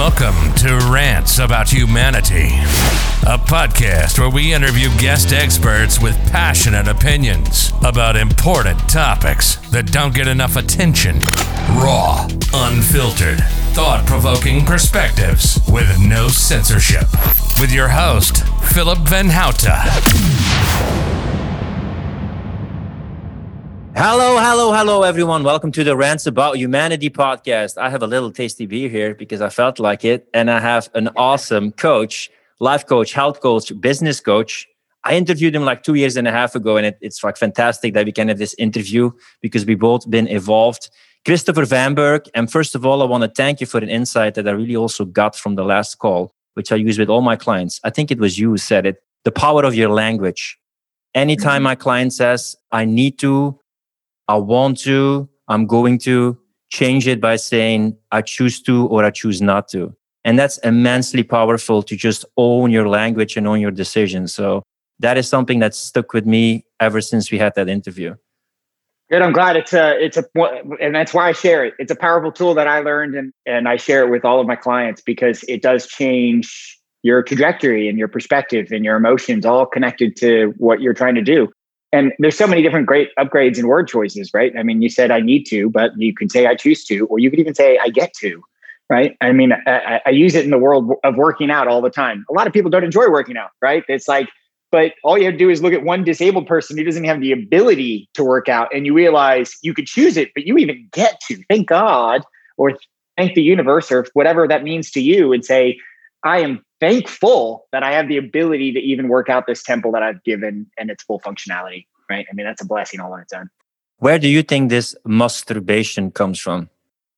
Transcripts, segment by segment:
Welcome to Rants About Humanity, a podcast where we interview guest experts with passionate opinions about important topics that don't get enough attention. Raw, unfiltered, thought provoking perspectives with no censorship. With your host, Philip Van Houten. Hello, hello, hello, everyone. Welcome to the Rants About Humanity podcast. I have a little tasty beer here because I felt like it. And I have an awesome coach, life coach, health coach, business coach. I interviewed him like two years and a half ago, and it, it's like fantastic that we can have this interview because we both been evolved. Christopher Vanberg. And first of all, I want to thank you for an insight that I really also got from the last call, which I use with all my clients. I think it was you who said it the power of your language. Anytime mm-hmm. my client says, I need to I want to, I'm going to change it by saying I choose to or I choose not to. And that's immensely powerful to just own your language and own your decisions. So that is something that's stuck with me ever since we had that interview. Good. I'm glad it's a it's a and that's why I share it. It's a powerful tool that I learned and and I share it with all of my clients because it does change your trajectory and your perspective and your emotions all connected to what you're trying to do and there's so many different great upgrades and word choices, right? I mean, you said I need to, but you can say I choose to, or you could even say I get to, right? I mean, I, I, use it in the world of working out all the time. A lot of people don't enjoy working out, right? It's like, but all you have to do is look at one disabled person who doesn't have the ability to work out, and you realize you could choose it, but you even get to. Thank God, or thank the universe, or whatever that means to you, and say, I am thankful that I have the ability to even work out this temple that I've given and its full functionality. Right. I mean, that's a blessing all on its own. Where do you think this masturbation comes from?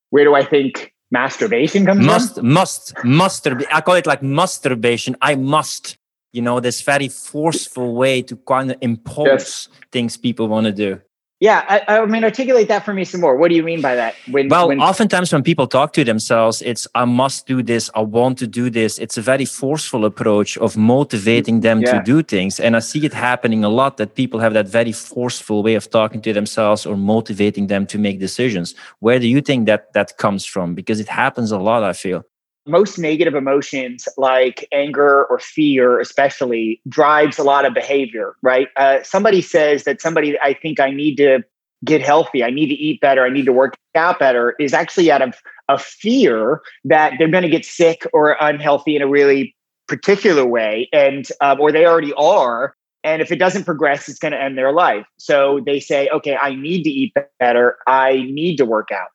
Where do I think masturbation comes must, from? Must, must, I call it like masturbation. I must, you know, this very forceful way to kind of impose yes. things people want to do. Yeah, I, I, mean, articulate that for me some more. What do you mean by that? When, well, when... oftentimes when people talk to themselves, it's I must do this, I want to do this. It's a very forceful approach of motivating them yeah. to do things, and I see it happening a lot that people have that very forceful way of talking to themselves or motivating them to make decisions. Where do you think that that comes from? Because it happens a lot. I feel most negative emotions like anger or fear especially drives a lot of behavior right? Uh, somebody says that somebody i think i need to get healthy. I need to eat better. I need to work out better is actually out of a fear that they're going to get sick or unhealthy in a really particular way and um, or they already are and if it doesn't progress it's going to end their life. So they say okay i need to eat better. I need to work out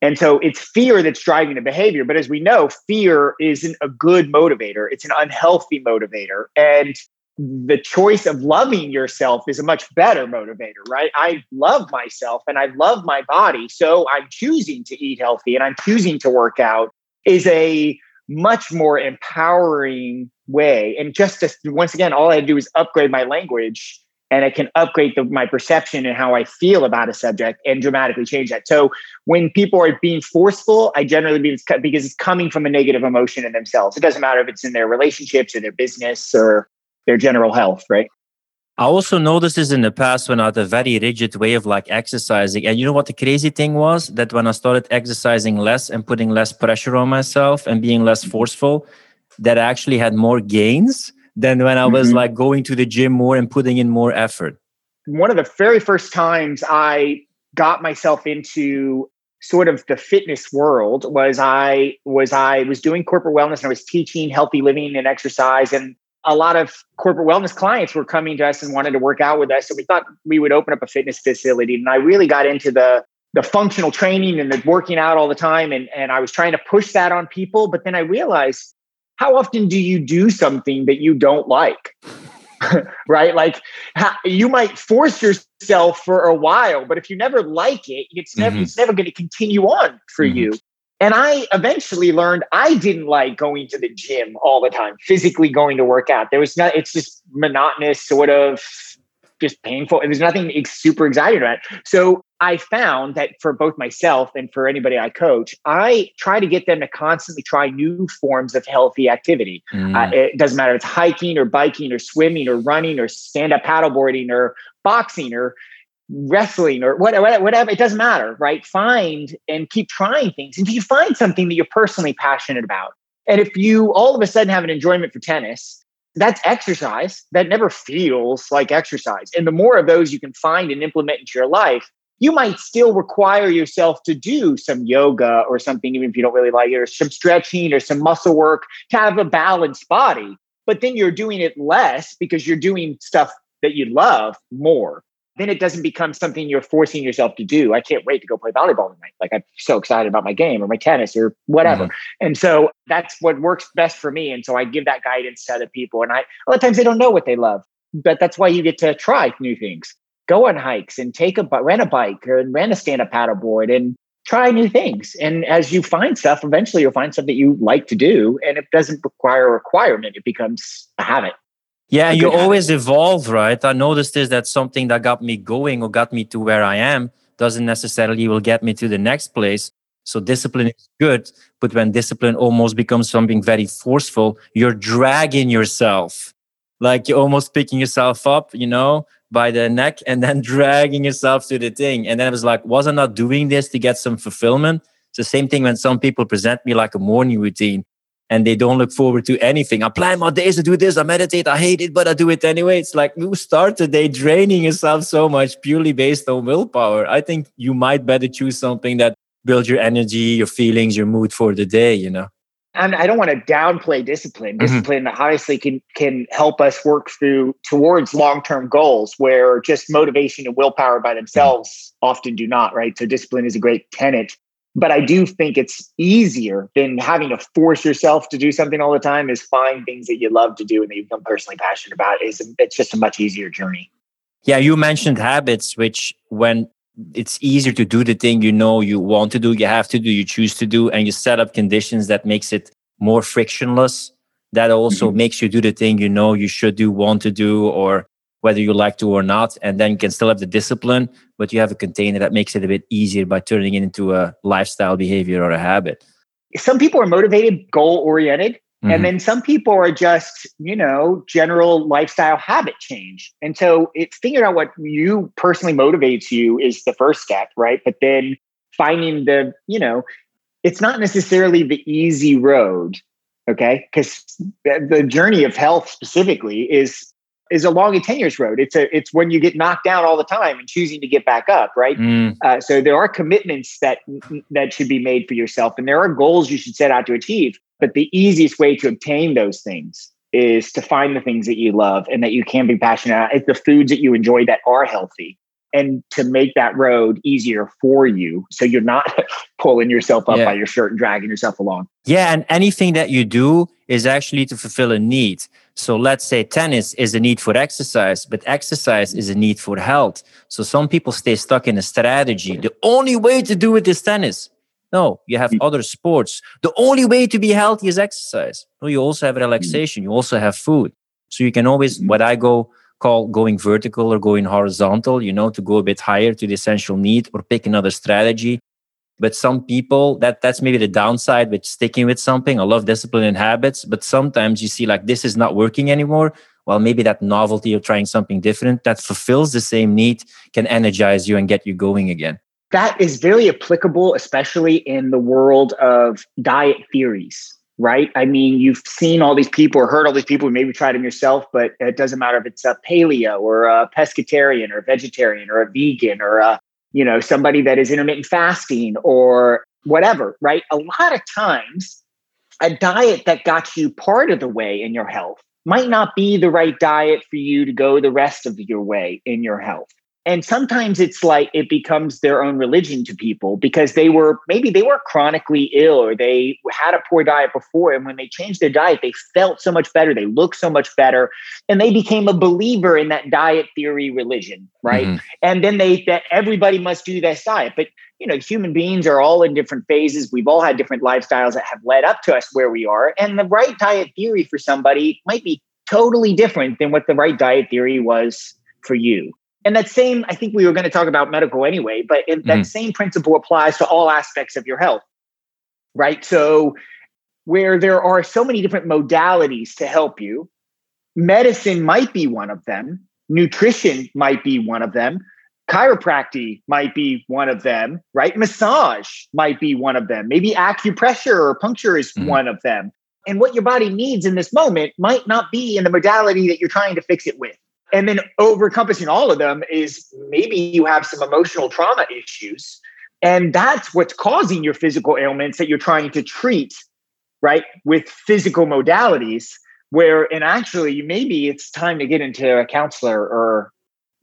and so it's fear that's driving the behavior. But as we know, fear isn't a good motivator, it's an unhealthy motivator. And the choice of loving yourself is a much better motivator, right? I love myself and I love my body. So I'm choosing to eat healthy and I'm choosing to work out is a much more empowering way. And just to, once again, all I had to do is upgrade my language and it can upgrade the, my perception and how I feel about a subject and dramatically change that. So when people are being forceful, I generally believe it's because it's coming from a negative emotion in themselves. It doesn't matter if it's in their relationships or their business or their general health, right? I also noticed this in the past when I had a very rigid way of like exercising. And you know what the crazy thing was? That when I started exercising less and putting less pressure on myself and being less forceful, that I actually had more gains than when I was mm-hmm. like going to the gym more and putting in more effort? One of the very first times I got myself into sort of the fitness world was I was I was doing corporate wellness and I was teaching healthy living and exercise and a lot of corporate wellness clients were coming to us and wanted to work out with us so we thought we would open up a fitness facility and I really got into the the functional training and the working out all the time and and I was trying to push that on people but then I realized how often do you do something that you don't like? right? Like how, you might force yourself for a while, but if you never like it, it's never mm-hmm. it's never going to continue on for mm-hmm. you. And I eventually learned I didn't like going to the gym all the time, physically going to work out. There was not, it's just monotonous, sort of just painful. And there's nothing super exciting about it. So I found that for both myself and for anybody I coach, I try to get them to constantly try new forms of healthy activity. Mm. Uh, it doesn't matter if it's hiking or biking or swimming or running or stand up paddleboarding or boxing or wrestling or whatever, whatever. It doesn't matter, right? Find and keep trying things until you find something that you're personally passionate about. And if you all of a sudden have an enjoyment for tennis, that's exercise that never feels like exercise. And the more of those you can find and implement into your life, you might still require yourself to do some yoga or something, even if you don't really like it, or some stretching or some muscle work to have a balanced body. But then you're doing it less because you're doing stuff that you love more then it doesn't become something you're forcing yourself to do. I can't wait to go play volleyball tonight. Like I'm so excited about my game or my tennis or whatever. Mm-hmm. And so that's what works best for me. And so I give that guidance to other people. And I a lot of times they don't know what they love, but that's why you get to try new things. Go on hikes and take a rent a bike or rent a stand-up paddleboard and try new things. And as you find stuff, eventually you'll find something you like to do. And it doesn't require a requirement. It becomes a habit. Yeah, you always evolve, right? I noticed this that something that got me going or got me to where I am doesn't necessarily will get me to the next place. So discipline is good, but when discipline almost becomes something very forceful, you're dragging yourself. Like you're almost picking yourself up, you know, by the neck and then dragging yourself to the thing. And then I was like, was I not doing this to get some fulfillment? It's the same thing when some people present me like a morning routine and they don't look forward to anything. I plan my days to do this. I meditate. I hate it, but I do it anyway. It's like you start the day draining yourself so much purely based on willpower. I think you might better choose something that builds your energy, your feelings, your mood for the day, you know? And I don't want to downplay discipline. Mm-hmm. Discipline mm-hmm. obviously can can help us work through towards long-term goals where just motivation and willpower by themselves mm-hmm. often do not, right? So discipline is a great tenet but I do think it's easier than having to force yourself to do something all the time is find things that you love to do and that you become personally passionate about is it's just a much easier journey. Yeah, you mentioned habits, which when it's easier to do the thing you know you want to do, you have to do, you choose to do, and you set up conditions that makes it more frictionless. That also mm-hmm. makes you do the thing you know you should do, want to do, or whether you like to or not. And then you can still have the discipline, but you have a container that makes it a bit easier by turning it into a lifestyle behavior or a habit. Some people are motivated, goal oriented. Mm-hmm. And then some people are just, you know, general lifestyle habit change. And so it's figuring out what you personally motivates you is the first step, right? But then finding the, you know, it's not necessarily the easy road okay because the journey of health specifically is is a long and tenuous road. It's a it's when you get knocked down all the time and choosing to get back up, right? Mm. Uh, so there are commitments that that should be made for yourself, and there are goals you should set out to achieve. But the easiest way to obtain those things is to find the things that you love and that you can be passionate about. It's the foods that you enjoy that are healthy, and to make that road easier for you, so you're not pulling yourself up yeah. by your shirt and dragging yourself along. Yeah, and anything that you do is actually to fulfill a need. So let's say tennis is a need for exercise, but exercise is a need for health. So some people stay stuck in a strategy. The only way to do it is tennis. No, you have mm. other sports. The only way to be healthy is exercise. No, you also have relaxation. You also have food. So you can always, mm. what I go call going vertical or going horizontal, you know, to go a bit higher to the essential need or pick another strategy. But some people that that's maybe the downside with sticking with something. I love discipline and habits but sometimes you see like this is not working anymore. Well maybe that novelty of trying something different that fulfills the same need can energize you and get you going again. That is very applicable especially in the world of diet theories right i mean you've seen all these people or heard all these people maybe tried them yourself but it doesn't matter if it's a paleo or a pescatarian or a vegetarian or a vegan or a you know, somebody that is intermittent fasting or whatever, right? A lot of times, a diet that got you part of the way in your health might not be the right diet for you to go the rest of your way in your health and sometimes it's like it becomes their own religion to people because they were maybe they were chronically ill or they had a poor diet before. And when they changed their diet they felt so much better. They looked so much better. And they became a believer in that diet theory religion right? Mm-hmm. and then they that everybody must do this diet. But you know human beings are all in different phases. We've all had different lifestyles that have led up to us where we are. And the right diet theory for somebody might be totally different than what the right diet theory was for you and that same, I think we were going to talk about medical anyway, but that mm-hmm. same principle applies to all aspects of your health, right? So, where there are so many different modalities to help you, medicine might be one of them, nutrition might be one of them, chiropractic might be one of them, right? Massage might be one of them, maybe acupressure or puncture is mm-hmm. one of them. And what your body needs in this moment might not be in the modality that you're trying to fix it with. And then over encompassing all of them is maybe you have some emotional trauma issues. And that's what's causing your physical ailments that you're trying to treat, right? With physical modalities, where, and actually, maybe it's time to get into a counselor or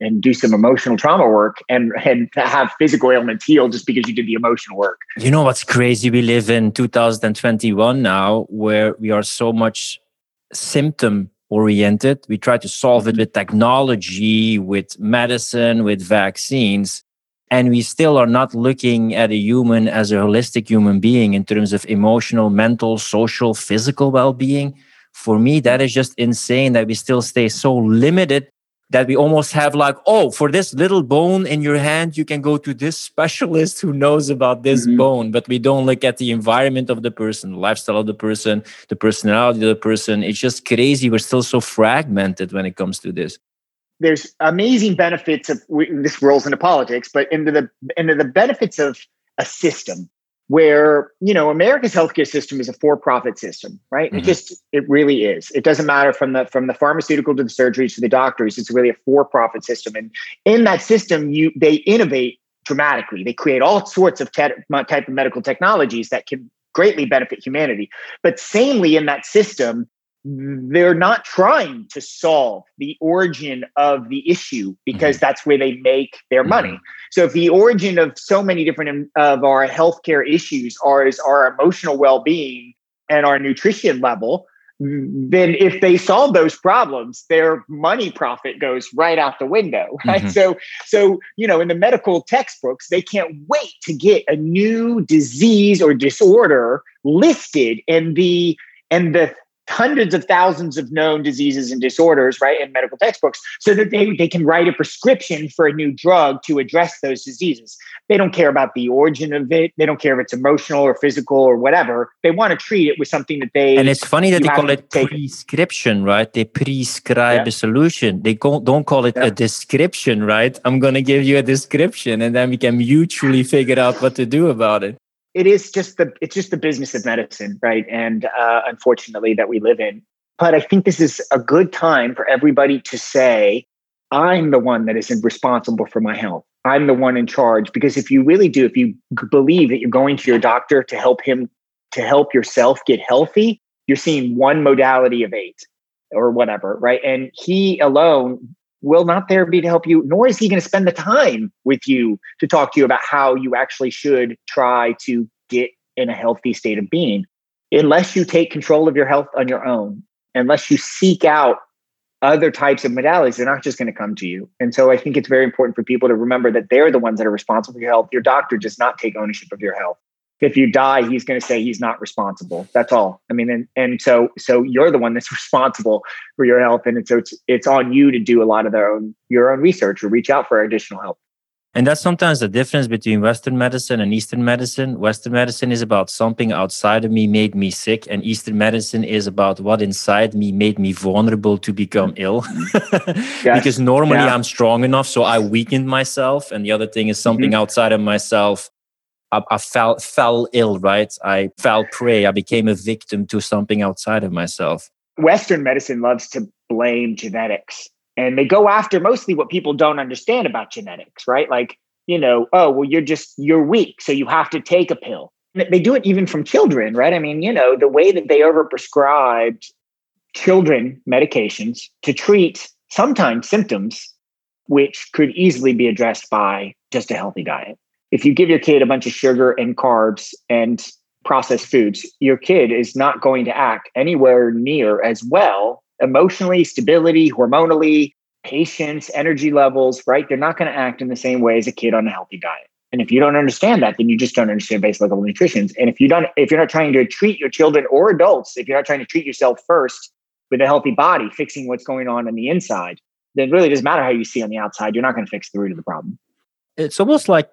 and do some emotional trauma work and and have physical ailments healed just because you did the emotional work. You know what's crazy? We live in 2021 now where we are so much symptom oriented. We try to solve it mm-hmm. with technology, with medicine, with vaccines. And we still are not looking at a human as a holistic human being in terms of emotional, mental, social, physical well being. For me, that is just insane that we still stay so limited that we almost have like, oh, for this little bone in your hand, you can go to this specialist who knows about this mm-hmm. bone. But we don't look at the environment of the person, the lifestyle of the person, the personality of the person. It's just crazy. We're still so fragmented when it comes to this. There's amazing benefits of this rolls into politics, but into the into the benefits of a system where you know america's healthcare system is a for-profit system right? Mm-hmm. it just it really is. It doesn't matter from the from the pharmaceutical to the surgeries to the doctors it's really a for-profit system. And in that system you they innovate dramatically. They create all sorts of te- type of medical technologies that can greatly benefit humanity. But sanely in that system they're not trying to solve the origin of the issue because mm-hmm. that's where they make their mm-hmm. money. So if the origin of so many different um, of our healthcare issues are is our emotional well-being and our nutrition level, then if they solve those problems, their money profit goes right out the window. Right. Mm-hmm. So so you know in the medical textbooks, they can't wait to get a new disease or disorder listed in the and the hundreds of thousands of known diseases and disorders, right, in medical textbooks, so that they, they can write a prescription for a new drug to address those diseases. They don't care about the origin of it. They don't care if it's emotional or physical or whatever. They want to treat it with something that they. And it's funny that they call it prescription, right? They prescribe yeah. a solution. They don't call it yeah. a description, right? I'm going to give you a description and then we can mutually figure out what to do about it it is just the it's just the business of medicine, right? And uh, unfortunately, that we live in. But I think this is a good time for everybody to say, "I'm the one that is responsible for my health. I'm the one in charge." Because if you really do, if you believe that you're going to your doctor to help him to help yourself get healthy, you're seeing one modality of eight or whatever, right? And he alone will not there be to help you, nor is he going to spend the time with you to talk to you about how you actually should try to get in a healthy state of being. Unless you take control of your health on your own, unless you seek out other types of modalities, they're not just going to come to you. And so I think it's very important for people to remember that they're the ones that are responsible for your health. Your doctor does not take ownership of your health if you die he's going to say he's not responsible that's all i mean and, and so so you're the one that's responsible for your health and so it's it's on you to do a lot of their own your own research or reach out for additional help and that's sometimes the difference between western medicine and eastern medicine western medicine is about something outside of me made me sick and eastern medicine is about what inside me made me vulnerable to become ill yes. because normally yeah. i'm strong enough so i weakened myself and the other thing is something mm-hmm. outside of myself I, I fell fell ill, right? I fell prey. I became a victim to something outside of myself. Western medicine loves to blame genetics, and they go after mostly what people don't understand about genetics, right? Like, you know, oh, well, you're just you're weak, so you have to take a pill. They do it even from children, right? I mean, you know, the way that they overprescribed children medications to treat sometimes symptoms which could easily be addressed by just a healthy diet if you give your kid a bunch of sugar and carbs and processed foods, your kid is not going to act anywhere near as well emotionally, stability, hormonally, patience, energy levels, right? They're not going to act in the same way as a kid on a healthy diet. And if you don't understand that, then you just don't understand basic level nutrition. And if you don't, if you're not trying to treat your children or adults, if you're not trying to treat yourself first with a healthy body, fixing what's going on on the inside, then it really doesn't matter how you see on the outside. You're not going to fix the root of the problem. It's almost like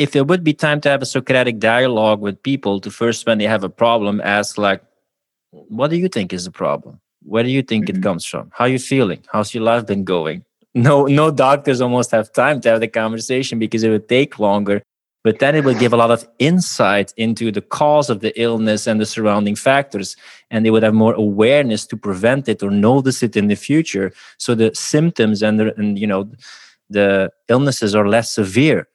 if there would be time to have a Socratic dialogue with people to first, when they have a problem, ask like, what do you think is the problem? Where do you think mm-hmm. it comes from? How are you feeling? How's your life been going? No, no doctors almost have time to have the conversation because it would take longer. but then it will give a lot of insight into the cause of the illness and the surrounding factors and they would have more awareness to prevent it or notice it in the future so the symptoms and the, and you know the illnesses are less severe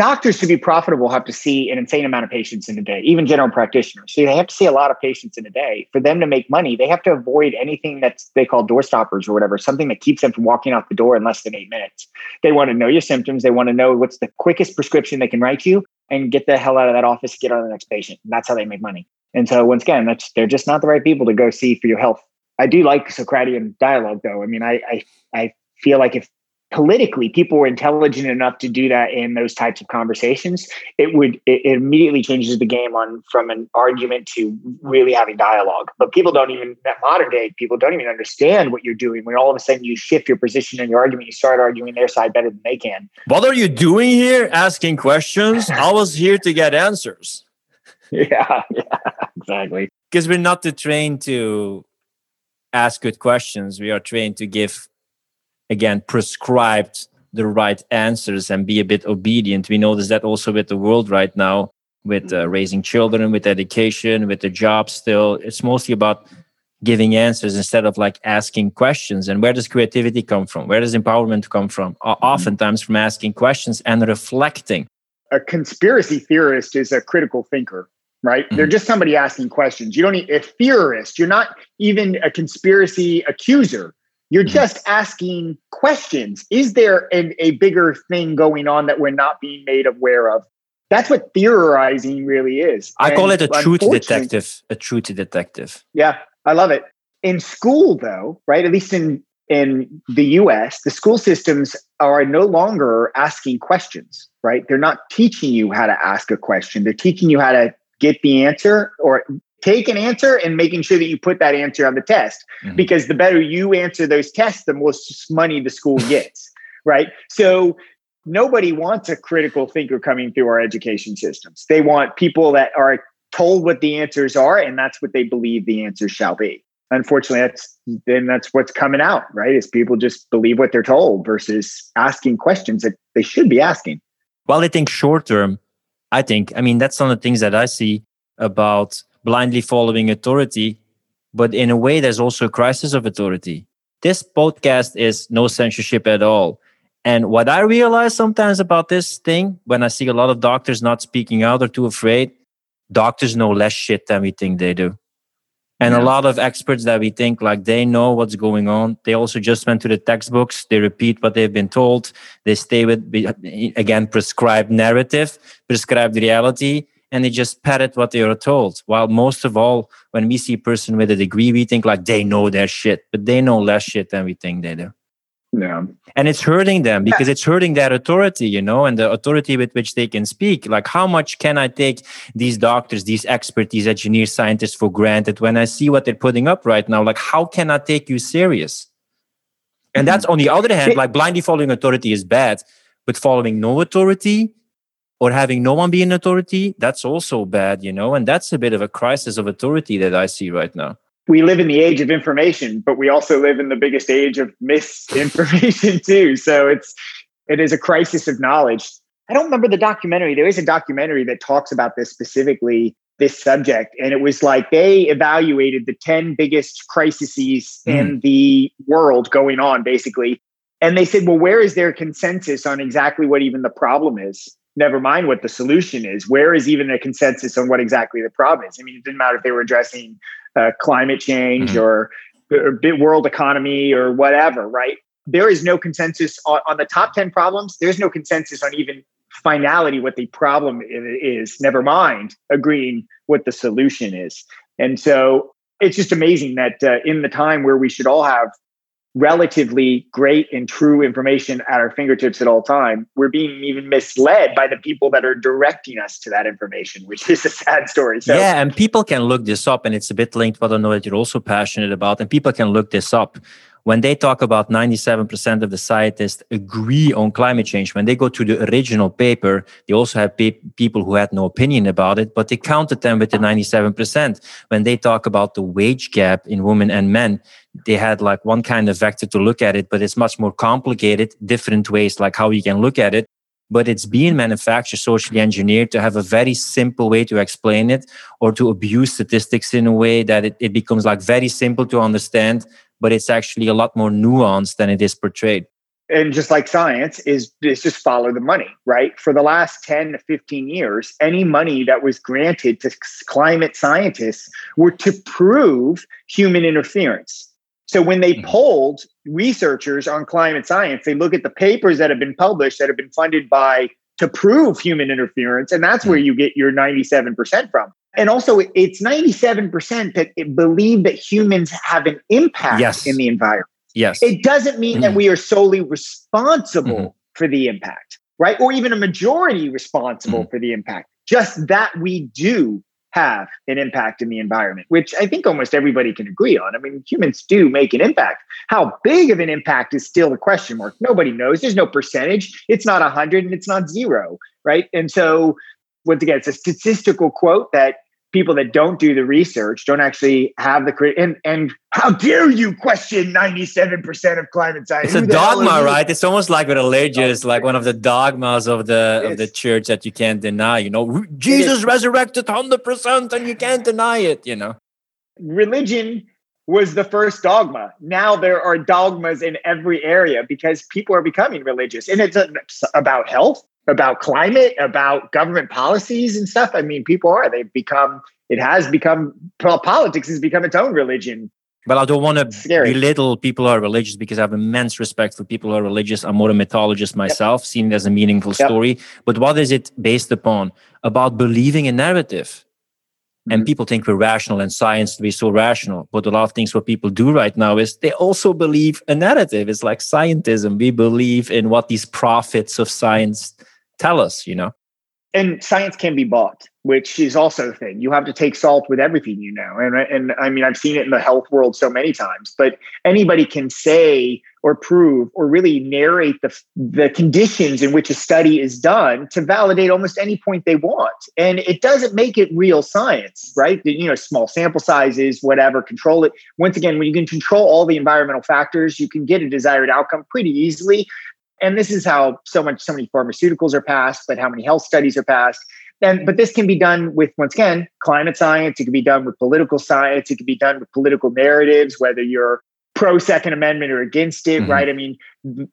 doctors to be profitable have to see an insane amount of patients in a day even general practitioners. So they have to see a lot of patients in a day. For them to make money they have to avoid anything that's they call door stoppers or whatever something that keeps them from walking out the door in less than eight minutes. They want to know your symptoms. They want to know what's the quickest prescription they can write you and get the hell out of that office get on the next patient. And that's how they make money. And so once again that's they're just not the right people to go see for your health. I do like socratic dialogue though. I mean i i, I feel like if politically people were intelligent enough to do that in those types of conversations it would it, it, immediately changes the game on from an argument to really having dialogue. But people don't even that modern day people don't even understand what you're doing when all of a sudden you shift your position in your argument you start arguing their side better than they can. What are you doing here asking questions? I was here to get answers. Yeah yeah exactly. Because we're not trained to ask good questions. We are trained to give again prescribed the right answers and be a bit obedient. We notice that also with the world right now, with uh, raising children, with education, with the job. Still, it's mostly about giving answers instead of like asking questions. And where does creativity come from? Where does empowerment come from? Oftentimes from asking questions and reflecting. A conspiracy theorist is a critical thinker right? Mm-hmm. They're just somebody asking questions. You don't need a theorist. You're not even a conspiracy accuser. You're mm-hmm. just asking questions. Is there an, a bigger thing going on that we're not being made aware of? That's what theorizing really is. I and call it a truth detective. A truth detective. Yeah, I love it. In school, though, right? At least in in the US, the school systems are no longer asking questions, right? They're not teaching you how to ask a question. They're teaching you how to get the answer or take an answer and making sure that you put that answer on the test. Mm-hmm. because the better you answer those tests the more money the school gets right? So nobody wants a critical thinker coming through our education systems. They want people that are told what the answers are and that's what they believe the answers shall be. Unfortunately that's then that's what's coming out right? Is people just believe what they're told versus asking questions that they should be asking. Well i think short term i think i mean that's some of the things that i see about blindly following authority, but in a way, there's also a crisis of authority. This podcast is no censorship at all. And what I realize sometimes about this thing, when I see a lot of doctors not speaking out or too afraid, doctors know less shit than we think they do. And yeah. a lot of experts that we think like they know what's going on, they also just went to the textbooks. They repeat what they've been told. They stay with, again, prescribed narrative, prescribed reality and they just parrot what they are told. While most of all, when we see a person with a degree, we think like they know their shit, but they know less shit than we think they do. Yeah. And it's hurting them because yeah. it's hurting their authority, you know, and the authority with which they can speak. Like, how much can I take these doctors, these experts, these engineers, scientists for granted when I see what they're putting up right now? Like, how can I take you serious? And that's mm-hmm. on the other hand, like blindly following authority is bad, but following no authority or having no one be an authority, that's also bad, you know, and that's a bit of a crisis of authority that I see right now. We live in the age of information, but we also live in the biggest age of misinformation too. So it's it is a crisis of knowledge. I don't remember the documentary. There is a documentary that talks about this specifically, this subject, and it was like they evaluated the 10 biggest crises mm. in the world going on basically. And they said, well, where is there consensus on exactly what even the problem is? Never mind what the solution is. Where is even a consensus on what exactly the problem is? I mean, it didn't matter if they were addressing uh, climate change mm-hmm. or, or world economy or whatever, right? There is no consensus on, on the top 10 problems. There's no consensus on even finality what the problem is, never mind agreeing what the solution is. And so it's just amazing that uh, in the time where we should all have relatively great and true information at our fingertips at all time we're being even misled by the people that are directing us to that information which is a sad story. So yeah and people can look this up and it's a bit linked what i know that you're also passionate about and people can look this up when they talk about 97% of the scientists agree on climate change, when they go to the original paper, they also have pe- people who had no opinion about it, but they counted them with the 97%. When they talk about the wage gap in women and men, they had like one kind of vector to look at it, but it's much more complicated, different ways, like how you can look at it. but it's being manufactured, socially engineered to have a very simple way to explain it or to abuse statistics in a way that it, it becomes like very simple to understand, but it's actually a lot more nuanced than it is portrayed and just like science is, is just follow the money right for the last 10 to 15 years any money that was granted to climate scientists were to prove human interference so when they mm-hmm. polled researchers on climate science they look at the papers that have been published that have been funded by to prove human interference and that's where mm-hmm. you get your 97% from and also it's 97% that believe that humans have an impact yes. in the environment Yes. It doesn't mean mm-hmm. that we are solely responsible mm-hmm. for the impact, right? Or even a majority responsible mm-hmm. for the impact. Just that we do have an impact in the environment, which I think almost everybody can agree on. I mean, humans do make an impact. How big of an impact is still a question mark. Nobody knows. There's no percentage. It's not 100 and it's not zero, right? And so, once again, it's a statistical quote that people that don't do the research don't actually have the and and how dare you question 97% of climate science? It's a dogma right? It's almost like with religious oh. like one of the dogmas of the of the church that you can't deny you know? Jesus resurrected 100% and you can't deny it you know? Religion was the first dogma. Now there are dogmas in every area because people are becoming religious and it's about health about climate, about government policies and stuff. I mean, people are, they've become, it has become, politics has become its own religion. But I don't want to belittle people who are religious because I have immense respect for people who are religious. I'm more a mythologist myself, yep. seen it as a meaningful yep. story. But what is it based upon? About believing a narrative. And mm-hmm. people think we're rational and science to be so rational. But a lot of things what people do right now is they also believe a narrative. It's like scientism. We believe in what these prophets of science tell us, you know? And science can be bought, which is also a thing. You have to take salt with everything you know. And, and I mean, I've seen it in the health world so many times, but anybody can say or prove or really narrate the, the conditions in which a study is done to validate almost any point they want. And it doesn't make it real science, right? You know, small sample sizes, whatever, control it. Once again, when you can control all the environmental factors, you can get a desired outcome pretty easily and this is how so much so many pharmaceuticals are passed but how many health studies are passed. And but this can be done with once again climate science. It can be done with political science. It can be done with political narratives whether you're pro second amendment or against it mm-hmm. right? I mean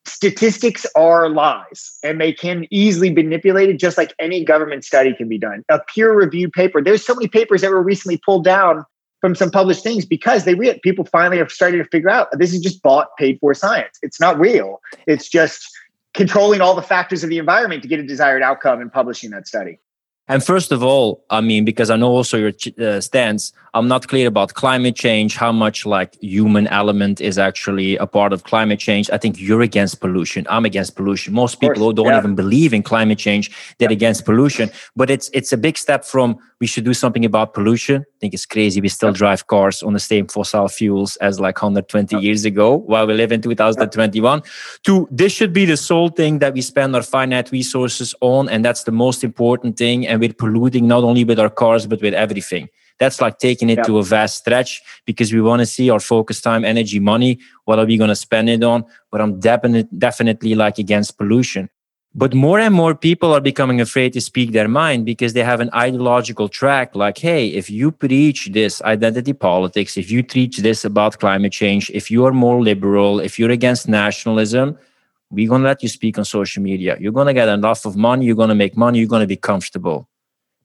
statistics are lies and they can easily be manipulated just like any government study can be done. A peer reviewed paper. There's so many papers that were recently pulled down from some published things because they real people finally are starting to figure out this is just bought paid for science it's not real it's just controlling all the factors of the environment to get a desired outcome and publishing that study and first of all, I mean, because I know also your uh, stance, I'm not clear about climate change, how much like human element is actually a part of climate change. I think you're against pollution. I'm against pollution. Most people who don't yeah. even believe in climate change, they're yeah. against pollution. But it's it's a big step from we should do something about pollution. I think it's crazy. We still drive cars on the same fossil fuels as like 120 years ago while we live in 2021 to this should be the sole thing that we spend our finite resources on. And that's the most important thing. And we're polluting not only with our cars, but with everything. That's like taking it to a vast stretch because we want to see our focus time, energy, money. What are we going to spend it on? But I'm definitely, definitely like against pollution. But more and more people are becoming afraid to speak their mind because they have an ideological track like, hey, if you preach this identity politics, if you teach this about climate change, if you are more liberal, if you're against nationalism, we're going to let you speak on social media. You're going to get enough of money, you're going to make money, you're going to be comfortable.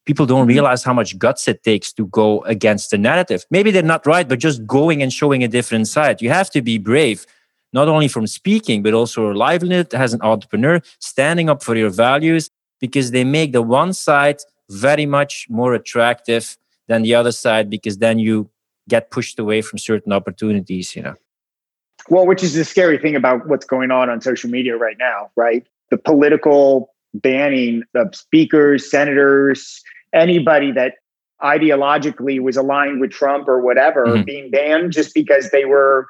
People don't mm-hmm. realize how much guts it takes to go against the narrative. Maybe they're not right, but just going and showing a different side. You have to be brave not only from speaking, but also a livelihood as an entrepreneur, standing up for your values, because they make the one side very much more attractive than the other side, because then you get pushed away from certain opportunities, you know. Well, which is the scary thing about what's going on on social media right now, right? The political banning of speakers, senators, anybody that ideologically was aligned with Trump or whatever mm-hmm. being banned just because they were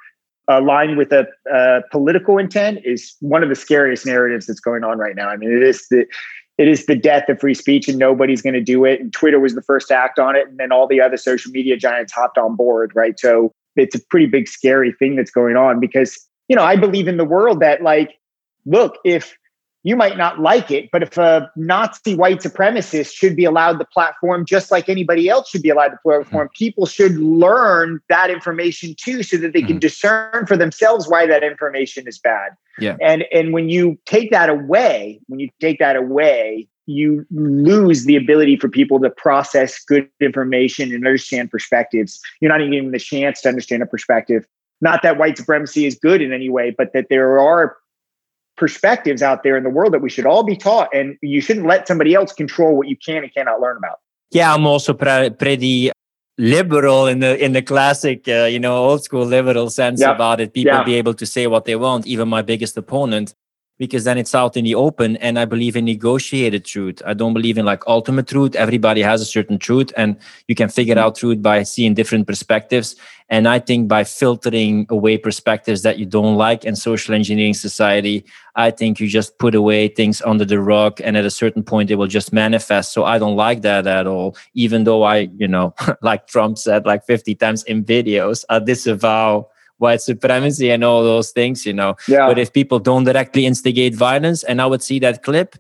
aligned with a, a, political intent is one of the scariest narratives that's going on right now. I mean, it is the it is the death of free speech, and nobody's going to do it. And Twitter was the first to act on it, and then all the other social media giants hopped on board, right? So it's a pretty big, scary thing that's going on because you know I believe in the world that like, look, if you might not like it, but if a Nazi white supremacist should be allowed the platform just like anybody else should be allowed the platform, mm-hmm. people should learn that information too so that they can mm-hmm. discern for themselves why that information is bad. Yeah. And and when you take that away, when you take that away, you lose the ability for people to process good information and understand perspectives. You're not even given the chance to understand a perspective. Not that white supremacy is good in any way, but that there are perspectives out there in the world that we should all be taught, and you shouldn't let somebody else control what you can and cannot learn about. Yeah, I'm also pre- pretty liberal in the in the classic uh, you know old school liberal sense about it people yeah. be able to say what they want even my biggest opponent because then it's out in the open and i believe in negotiated truth. I don't believe in like ultimate truth. Everybody has a certain truth and you can figure out truth by seeing different perspectives. And i think by filtering away perspectives that you don't like in social engineering society i think you just put away things under the rug and at a certain point they will just manifest. So i don't like that at all even though i you know like trump said like 50 times in videos i disavow white supremacy and all those things, you know. Yeah. But if people don't directly instigate violence, and I would see that clip,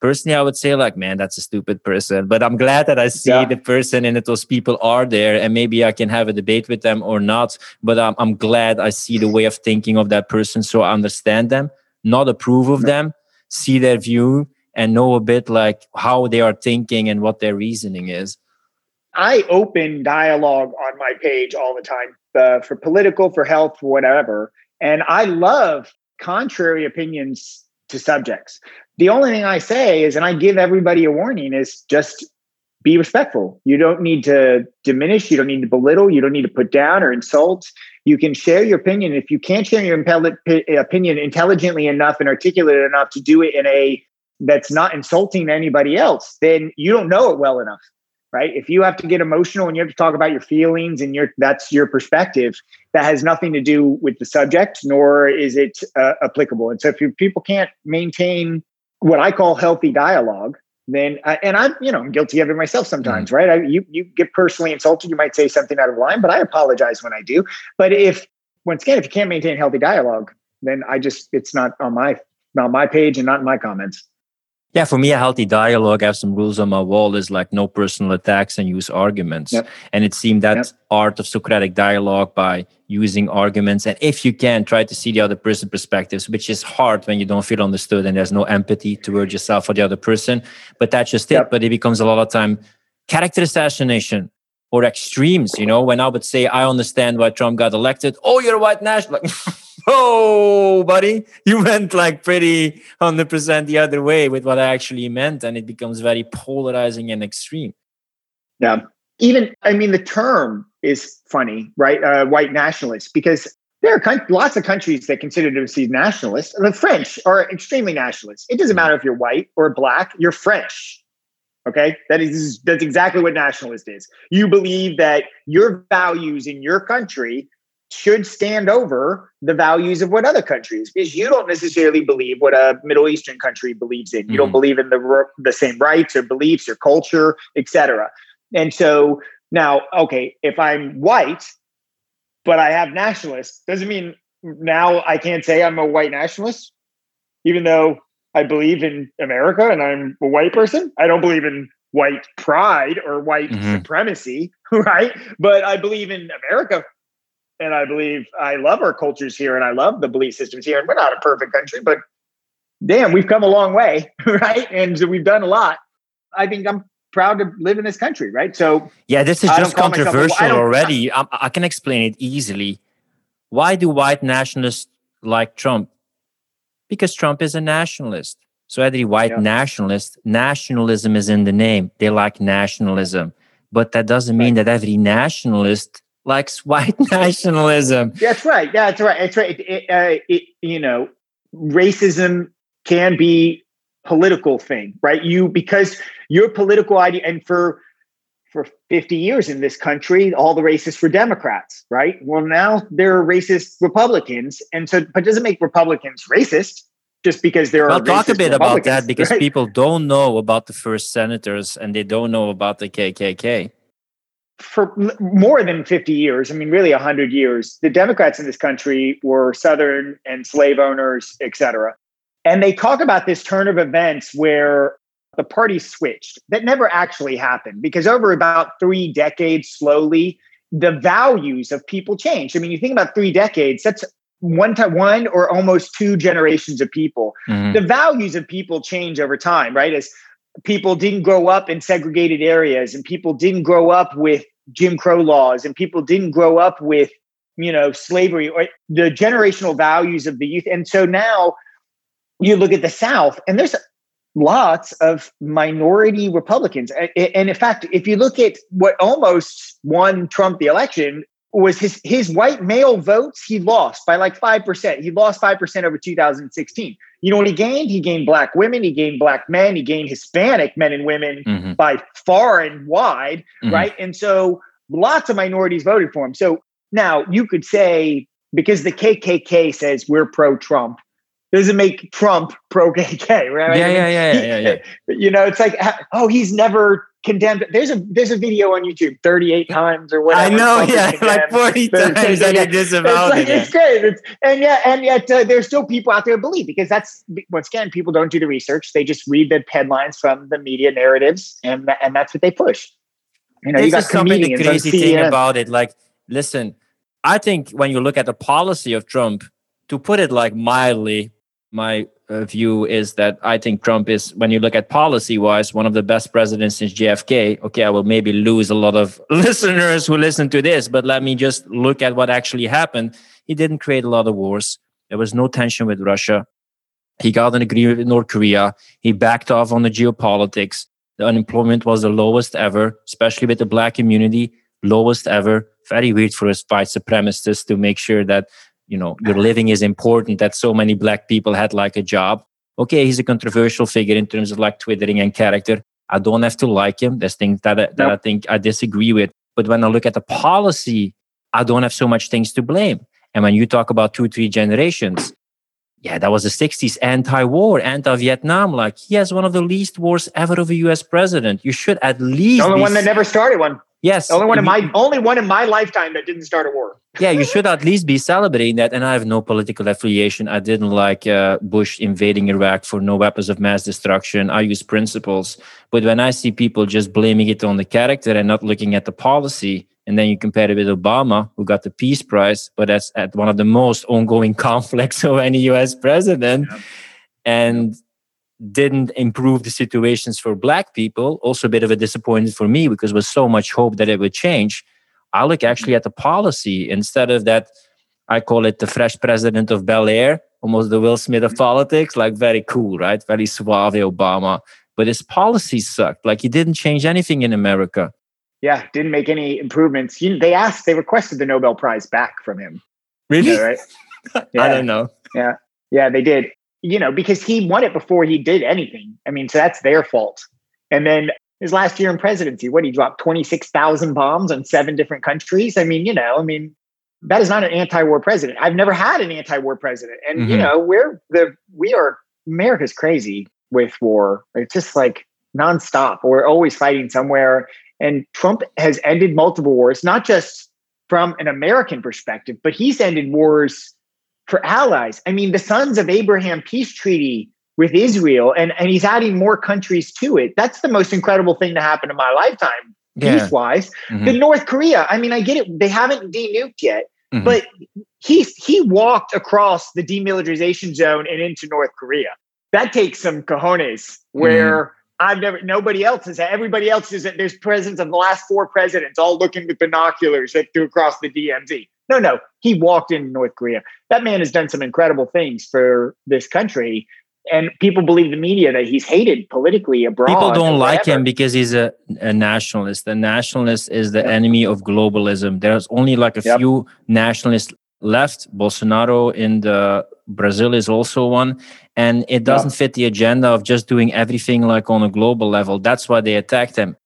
personally, I would say like, man, that's a stupid person. But I'm glad that I see yeah. the person and that those people are there, and maybe I can have a debate with them or not. But I'm, I'm glad I see the way of thinking of that person, so I understand them, not approve of them, see their view, and know a bit like how they are thinking and what their reasoning is. I open dialogue on my page all the time uh, for political, for health, for whatever. And I love contrary opinions to subjects. The only thing I say is, and I give everybody a warning, is just be respectful. You don't need to diminish, you don't need to belittle, you don't need to put down or insult. You can share your opinion. If you can't share your opinion intelligently enough and articulate enough to do it in a that's not insulting anybody else, then you don't know it well enough right? If you have to get emotional and you have to talk about your feelings and your that's your perspective, that has nothing to do with the subject, nor is it uh, applicable. And so, if you, people can't maintain what I call healthy dialogue, then I, and I'm you know I'm guilty of it myself sometimes, mm-hmm. right? I, you you get personally insulted, you might say something out of line, but I apologize when I do. But if once again, if you can't maintain healthy dialogue, then I just it's not on my on my page and not in my comments. Yeah, for me, a healthy dialogue, I have some rules on my wall is like no personal attacks and use arguments. Yep. And it seemed that yep. art of Socratic dialogue by using arguments. And if you can, try to see the other person perspectives, which is hard when you don't feel understood and there's no empathy towards yourself or the other person. But that's just yep. it. But it becomes a lot of time character assassination or extremes. You know, when I would say, I understand why Trump got elected. Oh, you're a white national. oh, buddy, you went like pretty 100% the other way with what I actually meant. And it becomes very polarizing and extreme. Yeah. Even, I mean, the term is funny, right? Uh, white nationalists, because there are lots of countries that consider themselves nationalists. The French are extremely nationalists. It doesn't matter if you're white or black, you're French. Okay, that is that's exactly what nationalist is. You believe that your values in your country should stand over the values of what other countries because you don't necessarily believe what a middle eastern country believes in. You mm-hmm. don't believe in the the same rights or beliefs or culture etc and so now okay if i'm white but i have nationalists doesn't mean now i can't say i'm a white nationalist even though i believe in america and i'm a white person. I don't believe in white pride or white mm-hmm. supremacy right? But i believe in america and I believe I love our cultures here and I love the belief systems here. And we're not a perfect country, but damn, we've come a long way, right? And we've done a lot. I think I'm proud to live in this country, right? So yeah, this is just controversial myself, already. I, I can explain it easily. Why do white nationalists like Trump? Because Trump is a nationalist. So every white yeah. nationalist, nationalism is in the name. They like nationalism. But that doesn't mean right. that every nationalist likes white nationalism. That's right. That's right. That's right. It, it, uh, it, you know, racism can be political thing, right? You because your political idea, and for for 50 years in this country, all the racists were Democrats, right? Well, now they're racist Republicans, and so but doesn't make Republicans racist just because there well, are. talk a bit about that because right? people don't know about the first senators and they don't know about the KKK for more than 50 years, I mean, really 100 years, the Democrats in this country were Southern and slave owners, et cetera. And they talk about this turn of events where the party switched. That never actually happened because over about three decades, slowly, the values of people changed. I mean, you think about three decades, that's one to one or almost two generations of people. Mm-hmm. The values of people change over time, right? As people didn't grow up in segregated areas and people didn't grow up with Jim Crow laws and people didn't grow up with, you know, slavery or the generational values of the youth. And so now you look at the South and there's lots of minority Republicans. And in fact, if you look at what almost won Trump the election, was his his white male votes he lost by like 5%. He lost 5% over 2016. You know what he gained? He gained black women, he gained black men, he gained Hispanic men and women mm-hmm. by far and wide, mm-hmm. right? And so lots of minorities voted for him. So now you could say because the KKK says we're pro Trump, doesn't make Trump pro KK, right? Yeah, yeah, yeah, yeah, yeah. You know, it's like, oh, he's never condemned. There's a there's a video on YouTube 38 times or whatever. I know, yeah, like 40 times that he disavowed it's, like, it's great. It's, and yet, and yet, uh, there's still people out there believe because that's once again, people don't do the research. They just read the headlines from the media narratives, and and that's what they push. You know, this you got something the crazy thing about it. Like, listen, I think when you look at the policy of Trump, to put it like mildly, my uh, view is that I think Trump is, when you look at policy wise, one of the best presidents since JFK. Okay, I will maybe lose a lot of listeners who listen to this, but let me just look at what actually happened. He didn't create a lot of wars. There was no tension with Russia. He got an agreement with North Korea. He backed off on the geopolitics. The unemployment was the lowest ever, especially with the black community, lowest ever. Very weird for us white supremacists to make sure that you know your living is important that so many black people had like a job. Okay he's a controversial figure in terms of like twittering and character. I don't have to like him. There's things that, I, that nope. i think i disagree with. But when i look at the policy i don't have so much things to blame. And when you talk about two three generations yeah that was the 60s anti-war anti-vietnam like he has one of the least wars ever of a us president. You should at least the only one that never started one Yes. The only one in my only one in my lifetime that didn't start a war. yeah, you should at least be celebrating that. And I have no political affiliation. I didn't like uh, Bush invading Iraq for no weapons of mass destruction. I use principles. But when I see people just blaming it on the character and not looking at the policy, and then you compare it with Obama, who got the Peace Prize, but that's at one of the most ongoing conflicts of any US president. Yeah. And didn't improve the situations for black people also a bit of a disappointment for me because there was so much hope that it would change i look actually at the policy instead of that i call it the fresh president of bel air almost the will smith of mm-hmm. politics like very cool right? Very suave obama. But his policies sucked. Like he didn't change anything in america. Yeah didn't make any improvements. You, they asked they requested the nobel prize back from him. Really? Right? Yeah. i don't know. Yeah. Yeah they did you know, because he won it before he did anything. I mean, so that's their fault. And then his last year in presidency, what he dropped 26,000 bombs on seven different countries. I mean, you know, I mean, that is not an anti-war president. I've never had an anti-war president. And mm-hmm. you know, we're the we are America's crazy with war. It's just like nonstop. We're always fighting somewhere. And Trump has ended multiple wars, not just from an American perspective, but he's ended wars for allies. I mean, the Sons of Abraham peace treaty with Israel, and, and he's adding more countries to it. That's the most incredible thing to happen in my lifetime, yeah. peace wise. Mm-hmm. The North Korea, I mean, I get it, they haven't denuked yet, mm-hmm. but he's he walked across the demilitarization zone and into North Korea. That takes some cojones where mm-hmm. I've never nobody else is everybody else is there's presidents of the last four presidents all looking with binoculars that through across the DMZ. No, no, he walked into North Korea. That man has done some incredible things for this country. And people believe the media that he's hated politically abroad. People don't like him because he's a, a nationalist. The nationalist is the yep. enemy of globalism. There's only like a yep. few nationalists left. Bolsonaro in the Brazil is also one. And it doesn't fit the agenda of just doing everything like on a global level. That's why they attacked him.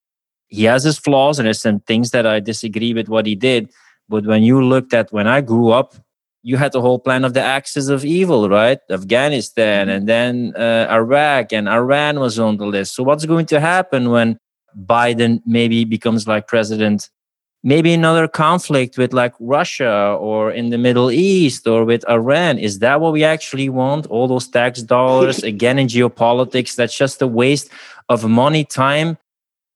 He has his flaws and there's some things that I disagree with what he did but when you looked at when I grew up, you had the whole plan of the axis of evil, right? Afghanistan mm-hmm. and then uh, Iraq and Iran was on the list. So what's going to happen when Biden maybe becomes like president maybe another conflict with like Russia or in the Middle East or with Iran. Is that what we actually want? All those tax dollars again in geopolitics? That's just a waste of money, time.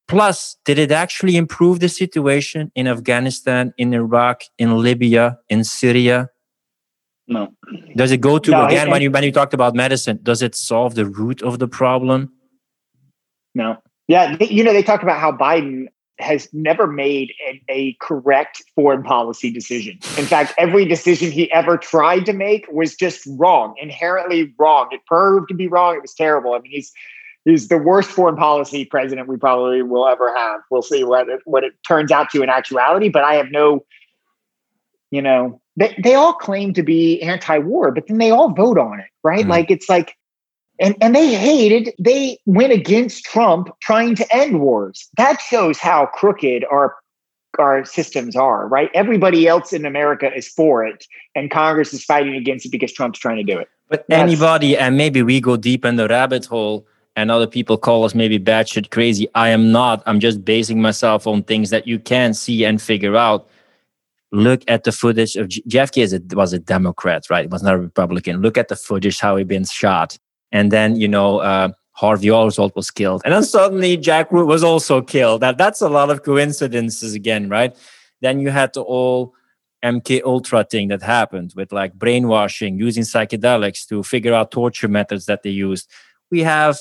Plus, did it actually improve the situation in Afghanistan, in Iraq, in Libya, in Syria? No. Does it go to no, again when you when you talked about medicine? Does it solve the root of the problem? No. Yeah, you know they talk about how Biden has never made a, a, correct foreign policy decision. In fact, every decision he ever tried to make was just wrong, inherently wrong. It proved to be wrong. It was terrible. I mean, he's he's the worst foreign policy president we probably will ever have. We'll see what it, what it turns out to in actuality. But I have no, you know, they they all claim to be anti-war, but then they all vote on it, right? Mm-hmm. Like it's like and, and they hated, they went against Trump trying to end wars. That shows how crooked our our systems are, right? Everybody else in America is for it, and Congress is fighting against it because Trump's trying to do it. But That's, anybody, and maybe we go deep in the rabbit hole, and other people call us maybe batshit crazy. I am not. I'm just basing myself on things that you can see and figure out. Look at the footage of Jeff Kennedy was a Democrat, right? It was not a Republican. Look at the footage, how he been shot and then you know uh, Harvey Oswald was killed, and then suddenly Jack Ruby was also killed. That that's a lot of coincidences again, right? Then you had the whole MK Ultra thing that happened with like brainwashing, using psychedelics to figure out torture methods that they used. We have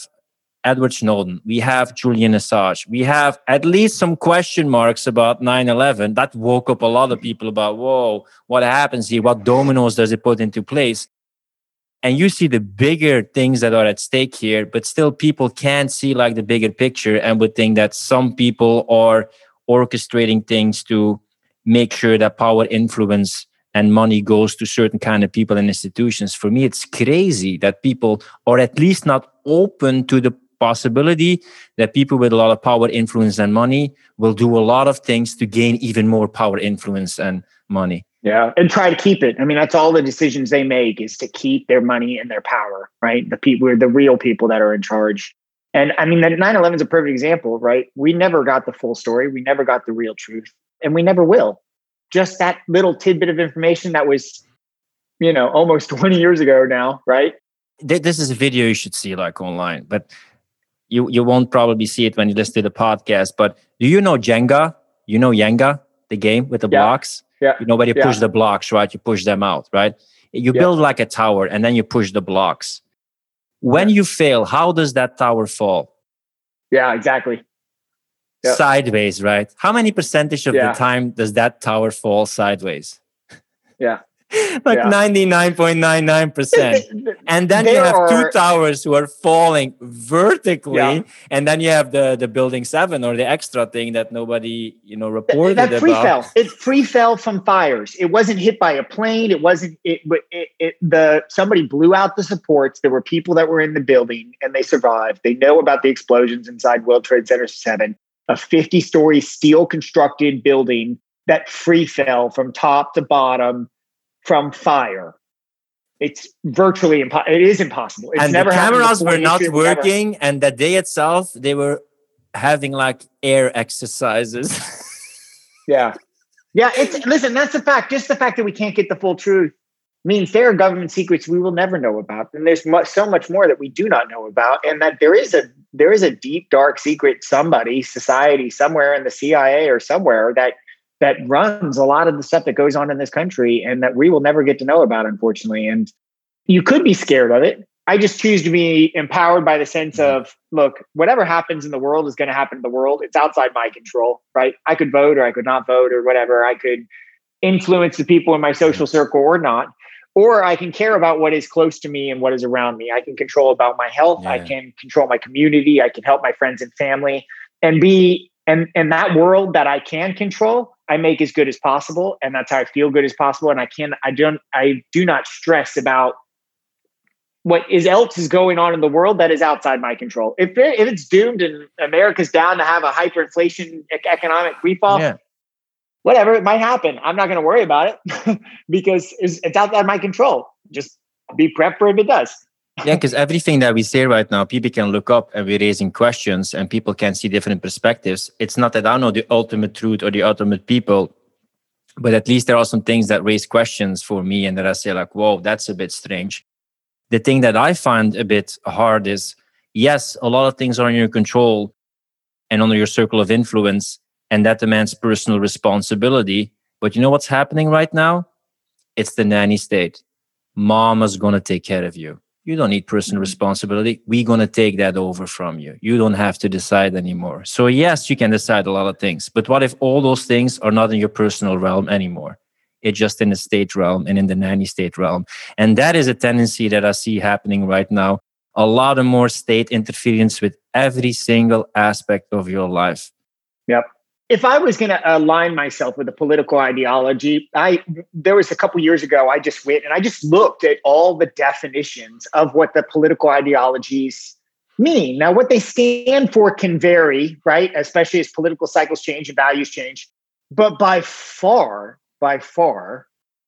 Edward Snowden, we have Julian Assange, we have at least some question marks about 9 11 that woke up a lot of people about, whoa, what happens here? What dominoes does it put into place? and you see the bigger things that are at stake here but still people can't see like the bigger picture and would think that some people are orchestrating things to make sure that power influence and money goes to certain kind of people and institutions for me it's crazy that people are at least not open to the possibility that people with a lot of power influence and money will do a lot of things to gain even more power influence and money yeah, and try to keep it. I mean, that's all the decisions they make is to keep their money and their power, right? The people, the real people that are in charge. And I mean, the 9 11 is a perfect example, right? We never got the full story. We never got the real truth, and we never will. Just that little tidbit of information that was, you know, almost 20 years ago now, right? This is a video you should see like online, but you, you won't probably see it when you listen to the podcast. But do you know Jenga? You know Jenga, the game with the yeah. blocks? Yeah. You nobody yeah. push the blocks, right? You push them out, right? You yeah. build like a tower and then you push the blocks. When yeah. you fail, how does that tower fall? Yeah, exactly. Yep. Sideways, right? How many percentage of the time does that tower fall sideways? Yeah. like 99.99%. and then there you have are, two towers who are falling vertically. Yeah. And then you have the, the building seven or the extra thing that nobody, you know, reported that, that free about. Fell. It free fell from fires. It wasn't hit by a plane. It wasn't, it, it, it, the, somebody blew out the supports. There were people that were in the building and they survived. They know about the explosions inside World Trade Center 7, a 50 story steel constructed building that free fell from top to bottom from fire. It's virtually impossible. It is impossible. It's and never the cameras were not working, never. and the day itself, they were having like air exercises. yeah, yeah. It's listen. That's the fact. Just the fact that we can't get the full truth means there are government secrets we will never know about, and there's much, so much more that we do not know about, and that there is a there is a deep dark secret somebody society somewhere in the CIA or somewhere that that runs a lot of the stuff that goes on in this country and that we will never get to know about, unfortunately. And you could be scared of it. I just choose to be empowered by the sense mm-hmm. of look, whatever happens in the world is going to happen in the world. It's outside my control, right? I could vote or I could not vote or whatever. I could influence the people in my social circle or not. Or I can care about what is close to me and what is around me. I can control about my health. Yeah. I can control my community. I can help my friends and family and be and and that world that I can control, I make as good as possible, and that's how I feel good as possible. And I can't, I don't I do not stress about what is else is going on in the world that is outside my control. If it, if it's doomed and America's down to have a hyperinflation economic refall, yeah. whatever it might happen, I'm not going to worry about it because it's, it's outside my control. Just be prepped for if it does. Yeah, because everything that we say right now, people can look up and we're raising questions and people can see different perspectives. It's not that I know the ultimate truth or the ultimate people, but at least there are some things that raise questions for me and that I say, like, whoa, that's a bit strange. The thing that I find a bit hard is yes, a lot of things are in your control and under your circle of influence, and that demands personal responsibility. But you know what's happening right now? It's the nanny state. Mama's going to take care of you you don't need personal mm-hmm. responsibility. We're going to take that over from you. You don't have to decide anymore. So, yes, you can decide a lot of things. But what if all those things are not in your personal realm anymore? It's just in the state realm and in the nanny state realm. And that is a tendency that I see happening right now. A lot of more state interference with every single aspect of your life. Yep if I was going to align myself with a political ideology, I there was a couple years ago I just went and I just looked at all the definitions of what the political ideologies mean. Now, what they stand for can vary, right? Especially as political cycles change and values change. But by far, by far,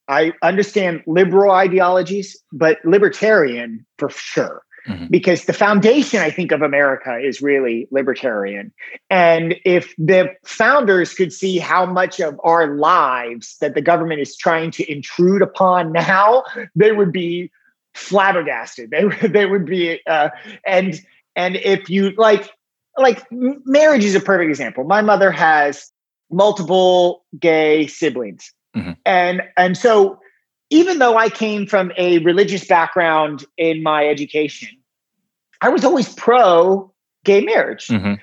I understand liberal ideologies, but libertarian for sure. Mm-hmm. Because the foundation, I think, of America is really libertarian. And if the founders could see how much of our lives that the government is trying to intrude upon now, they would be flabbergasted. They, they would be, uh, and and if you like, like marriage is a perfect example. My mother has multiple gay siblings, mm-hmm. and and so even though I came from a religious background in my education, I was always pro gay marriage. Mm-hmm.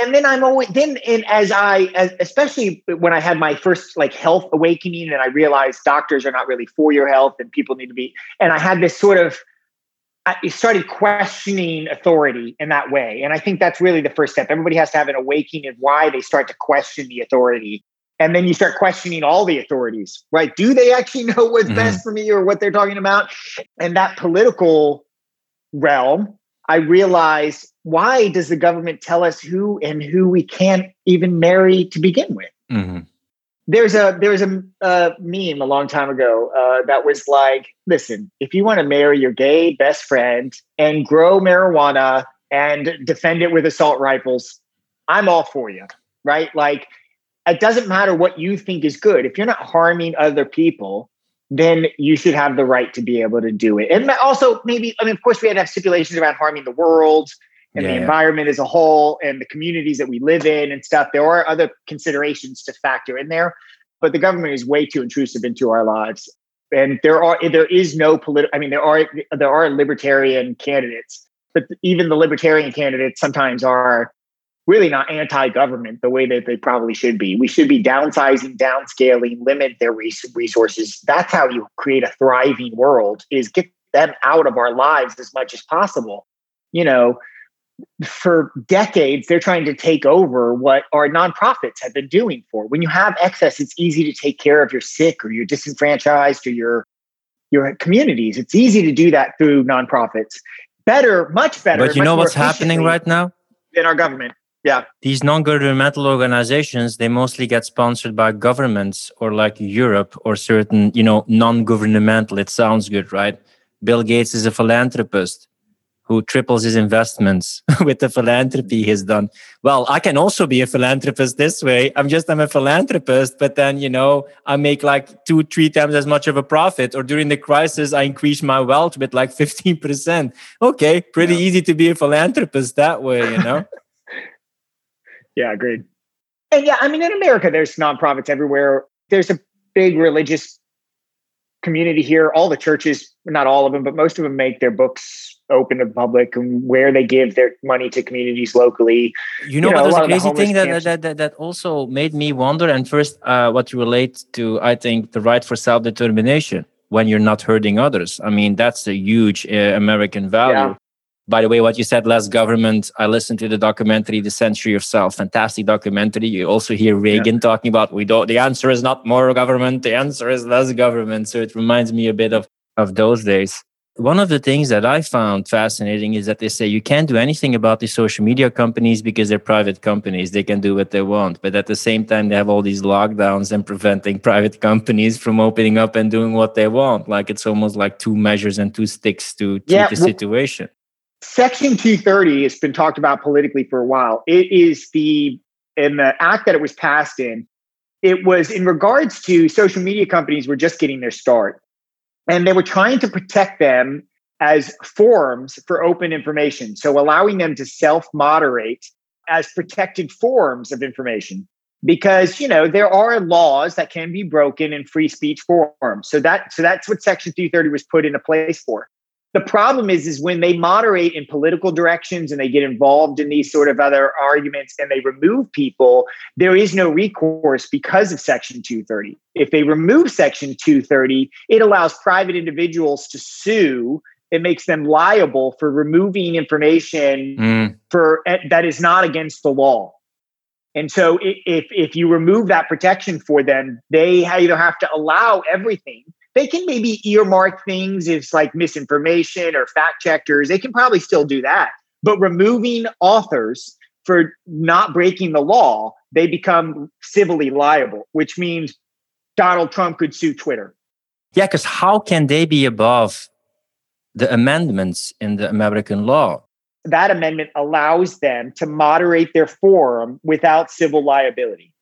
And then I'm always then and as I as, especially when I had my first like health awakening and I realized doctors are not really for your health and people need to be and I had this sort of I started questioning authority in that way. And I think that's really the first step. Everybody has to have an awakening of why they start to question the authority and then you start questioning all the authorities right do they actually know what's mm-hmm. best for me or what they're talking about and that political realm i realized why does the government tell us who and who we can't even marry to begin with mm-hmm. there's a there's a, a, meme a long time ago uh, that was like listen if you want to marry your gay best friend and grow marijuana and defend it with assault rifles i'm all for you right like it doesn't matter what you think is good. If you're not harming other people, then you should have the right to be able to do it. And also, maybe, I mean, of course, we had to have stipulations around harming the world and yeah, the environment as a whole and the communities that we live in and stuff. There are other considerations to factor in there, but the government is way too intrusive into our lives. And there are there is no political. I mean, there are there are libertarian candidates, but even the libertarian candidates sometimes are really not anti-government the way that they probably should be. We should be downsizing, downscaling, limit their resources. That's how you create a thriving world is get them out of our lives as much as possible. You know, for decades they're trying to take over what our nonprofits have been doing for. When you have excess, it's easy to take care of your sick or you're disenfranchised or your your communities. It's easy to do that through nonprofits. Better, much better. But you know what's happening right now? In our government yeah. These non-governmental organizations they mostly get sponsored by governments or like europe or certain you know non-governmental it sounds good right? Bill gates is a philanthropist who triples his investments with the philanthropy he's done. Well i can also be a philanthropist this way. I'm just i'm a philanthropist but then you know i make like two three times as much of a profit or during the crisis i increase my wealth with like 15% okay pretty yeah. easy to be a philanthropist that way you know Yeah, agreed. And yeah, I mean, in America, there's nonprofits everywhere. There's a big religious community here. All the churches, not all of them, but most of them make their books open to the public and where they give their money to communities locally. You know, you know there's a crazy thing that, that, that, that also made me wonder. And first, uh, what relates to, I think, the right for self determination when you're not hurting others. I mean, that's a huge uh, American value. Yeah by the way, what you said, less government. I listened to the documentary, The Century of Self, fantastic documentary. You also hear Reagan yeah. talking about we don't. The answer is not more government. The answer is less government. So it reminds me a bit of of those days. one of the things that I found fascinating is that they say you can't do anything about the social media companies because they're private companies. They can do what they want. But at the same time, they have all these lockdowns and preventing private companies from opening up and doing what they want. Like it's almost like two measures and two sticks to treat yeah, the situation. Section 230 has been talked about politically for a while. It is the, in the act that it was passed in, it was in regards to social media companies were just getting their start and they were trying to protect them as forums for open information. So allowing them to self moderate as protected forms of information. Because you know there are laws that can be broken in free speech forums, so that so that's what Section 230 was put into place for the problem is is when they moderate in political directions and they get involved in these sort of other arguments and they remove people there is no recourse because of section 230 if they remove section 230 it allows private individuals to sue. It makes them liable for removing information mm. for eh, that is not against the law. And so if if you remove that protection for them they either have to allow everything they can maybe earmark things as like misinformation or fact checkers. They can probably still do that. But removing authors for not breaking the law, they become civilly liable, which means Donald Trump could sue Twitter. Yeah, because how can they be above the amendments in the American law? That amendment allows them to moderate their forum without civil liability.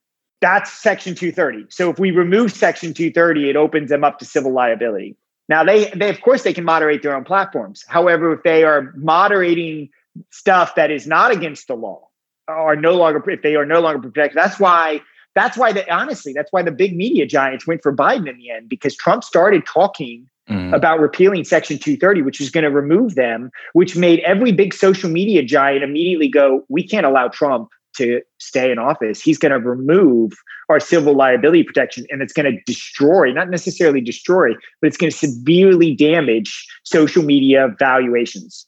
That's Section 230. So if we remove Section 230, it opens them up to civil liability. Now they they of course they can moderate their own platforms. However, if they are moderating stuff that is not against the law, are no longer if they are no longer protected, that's why that's why the honestly that's why the big media giants went for Biden in the end because Trump started talking mm. about repealing Section 230, which was going to remove them, which made every big social media giant immediately go, "We can't allow Trump to stay in office, he's going to remove our civil liability protection and it's going to destroy, not necessarily destroy, but it's going to severely damage social media valuations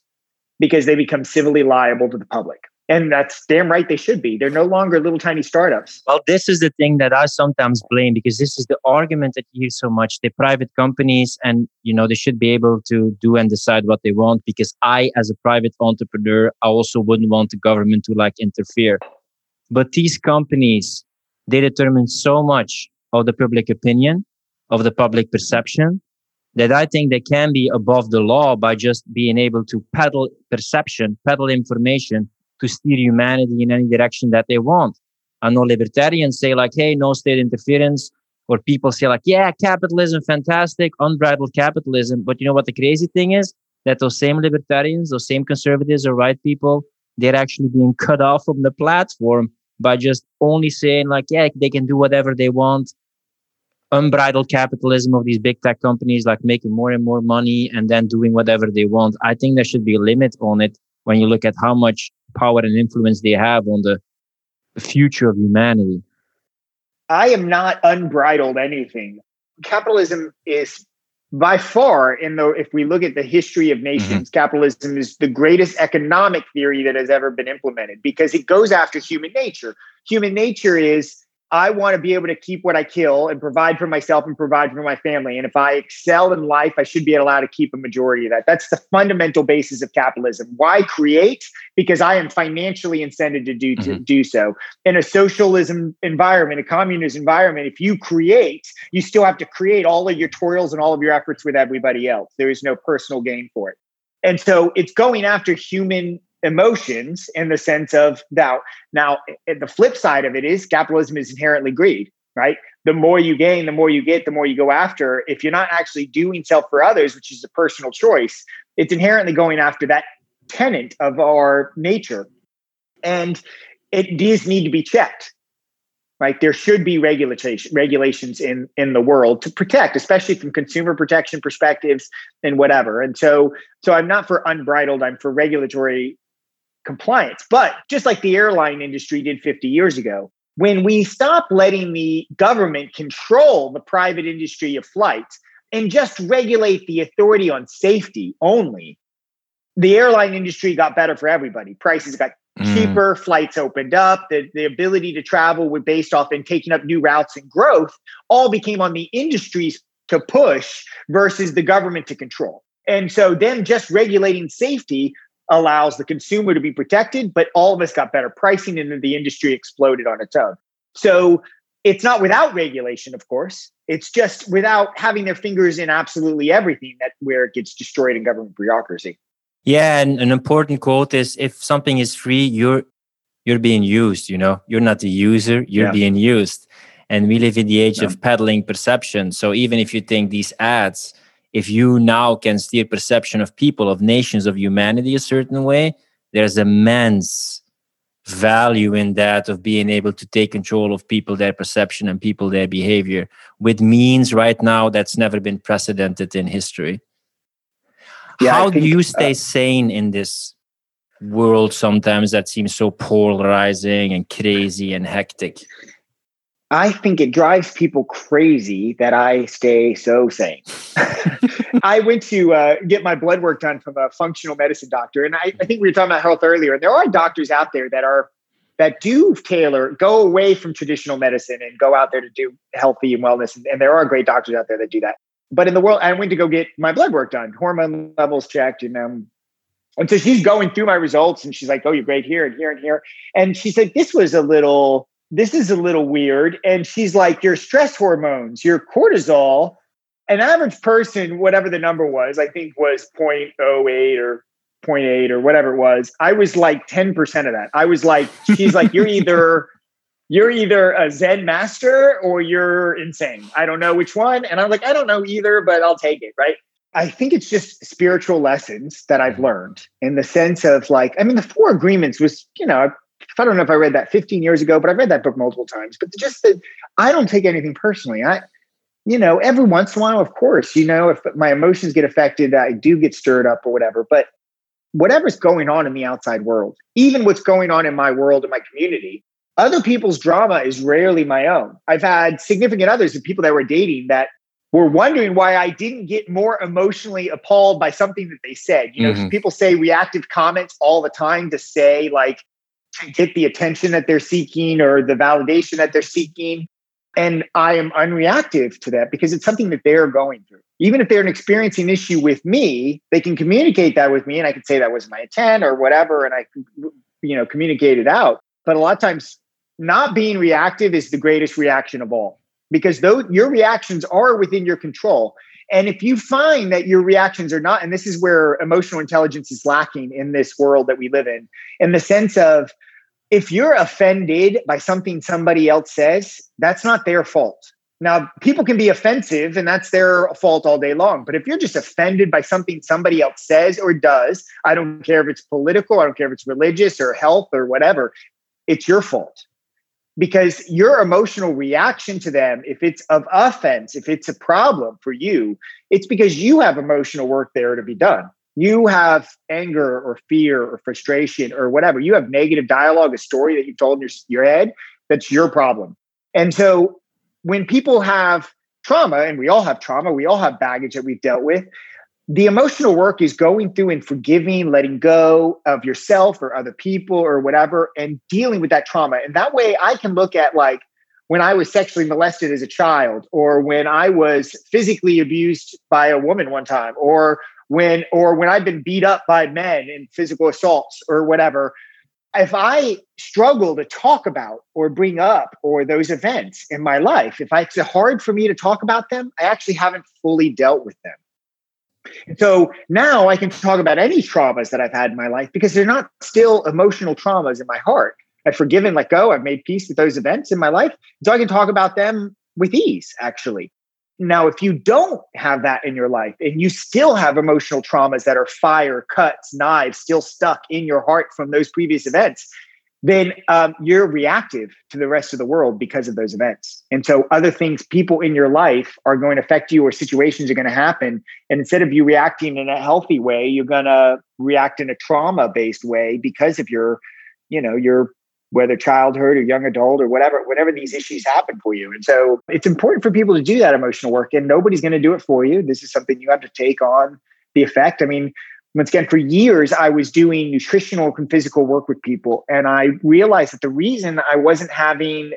because they become civilly liable to the public. And that's damn right they should be. They're no longer little tiny startups. Well, this is the thing that I sometimes blame because this is the argument that you hear so much. The private companies and you know they should be able to do and decide what they want because I as a private entrepreneur, I also wouldn't want the government to like interfere. But these companies, they determine so much of the public opinion, of the public perception, that I think they can be above the law by just being able to peddle perception, peddle information to steer humanity in any direction that they want. I know libertarians say like, hey, no state interference. Or people say like, yeah, capitalism, fantastic, unbridled capitalism. But you know what the crazy thing is? That those same libertarians, those same conservatives or right people, they're actually being cut off from the platform by just only saying like, yeah, they can do whatever they want. Unbridled capitalism of these big tech companies, like making more and more money and then doing whatever they want. I think there should be a limit on it when you look at how much power and influence they have on the future of humanity. I am not unbridled anything. Capitalism is by far in the if we look at the history of nations mm-hmm. capitalism is the greatest economic theory that has ever been implemented because it goes after human nature human nature is I want to be able to keep what I kill and provide for myself and provide for my family. And if I excel in life, I should be allowed to keep a majority of that. That's the fundamental basis of capitalism. Why create? Because I am financially incented to do to mm-hmm. do so. In a socialism environment, a communist environment, if you create, you still have to create all of your toils and all of your efforts with everybody else. There is no personal gain for it. And so it's going after human emotions in the sense of now now the flip side of it is capitalism is inherently greed right? The more you gain the more you get the more you go after. If you're not actually doing self for others which is a personal choice it's inherently going after that tenant of our nature. And it does need to be checked right? There should be regulation regulations in in the world to protect especially from consumer protection perspectives and whatever. And so so i'm not for unbridled i'm for regulatory compliance. But just like the airline industry did 50 years ago, when we stop letting the government control the private industry of flights and just regulate the authority on safety only, the airline industry got better for everybody. Prices got mm. cheaper, flights opened up, the, the ability to travel were based off and taking up new routes and growth all became on the industries to push versus the government to control. And so then just regulating safety allows the consumer to be protected, but all of us got better pricing and then the industry exploded on its own. So it's not without regulation, of course. It's just without having their fingers in absolutely everything that where it gets destroyed in government bureaucracy. Yeah, and an important quote is if something is free, you're you're being used, you know. You're not the user, you're yeah. being used. And we live in the age of peddling perception. So even if you think these ads, if you now can steer perception of people, of nations, of humanity a certain way, there's immense value in that of being able to take control of people their perception and people their behavior with means right now that's never been precedented in history. Yeah, how think, do you stay uh, sane in this world sometimes that seems so polarizing and crazy and hectic I think it drives people crazy that I stay so sane. I went to uh, get my blood work done from a functional medicine doctor, and I, I, think we were talking about health earlier. And there are doctors out there that are that do tailor, go away from traditional medicine and go out there to do healthy and wellness. And, and there are great doctors out there that do that. But in the world, I went to go get my blood work done, hormone levels checked, and um, and so she's going through my results, and she's like, "Oh, you're great here and here and here." And she said, "This was a little." This is a little weird. And she's like, your stress hormones, your cortisol, an average person, whatever the number was, I think was 0.08 or 0.8 or whatever it was. I was like 10% of that. I was like, she's like, you're either you're either a Zen master or you're insane. I don't know which one. And I'm like, I don't know either, but I'll take it. Right. I think it's just spiritual lessons that I've mm-hmm. learned in the sense of like, I mean, the four agreements was, you know, I don't know if I read that 15 years ago, but I've read that book multiple times. But just that I don't take anything personally. I, you know, every once in a while, of course, you know, if my emotions get affected, I do get stirred up or whatever. But whatever's going on in the outside world, even what's going on in my world and my community, other people's drama is rarely my own. I've had significant others of people that were dating that were wondering why I didn't get more emotionally appalled by something that they said. You know, mm-hmm. people say reactive comments all the time to say, like, to get the attention that they're seeking or the validation that they're seeking. And I am unreactive to that because it's something that they're going through. Even if they're an experiencing an issue with me, they can communicate that with me and I can say that was my intent or whatever. And I, you know, communicate it out. But a lot of times, not being reactive is the greatest reaction of all because though your reactions are within your control. And if you find that your reactions are not, and this is where emotional intelligence is lacking in this world that we live in, in the sense of if you're offended by something somebody else says, that's not their fault. Now, people can be offensive and that's their fault all day long. But if you're just offended by something somebody else says or does, I don't care if it's political, I don't care if it's religious or health or whatever, it's your fault. Because your emotional reaction to them, if it's of offense, if it's a problem for you, it's because you have emotional work there to be done you have anger or fear or frustration or whatever, you have negative dialogue, a story that you've told in your, your head, that's your problem. And so when people have trauma, and we all have trauma, we all have baggage that we've dealt with, the emotional work is going through and forgiving, letting go of yourself or other people or whatever, and dealing with that trauma. And that way I can look at like when I was sexually molested as a child, or when I was physically abused by a woman one time, or when or when I've been beat up by men in physical assaults or whatever, if I struggle to talk about or bring up or those events in my life, if it's hard for me to talk about them, I actually haven't fully dealt with them. And so now I can talk about any traumas that I've had in my life because they're not still emotional traumas in my heart. I've forgiven, let go, I've made peace with those events in my life. So I can talk about them with ease, actually. Now, if you don't have that in your life and you still have emotional traumas that are fire, cuts, knives still stuck in your heart from those previous events, then um, you're reactive to the rest of the world because of those events. And so, other things, people in your life are going to affect you, or situations are going to happen. And instead of you reacting in a healthy way, you're going to react in a trauma based way because of your, you know, your whether childhood or young adult or whatever, whatever these issues happen for you. And so it's important for people to do that emotional work, and nobody's going to do it for you. This is something you have to take on the effect. I mean, once again, for years, I was doing nutritional and physical work with people, and I realized that the reason I wasn't having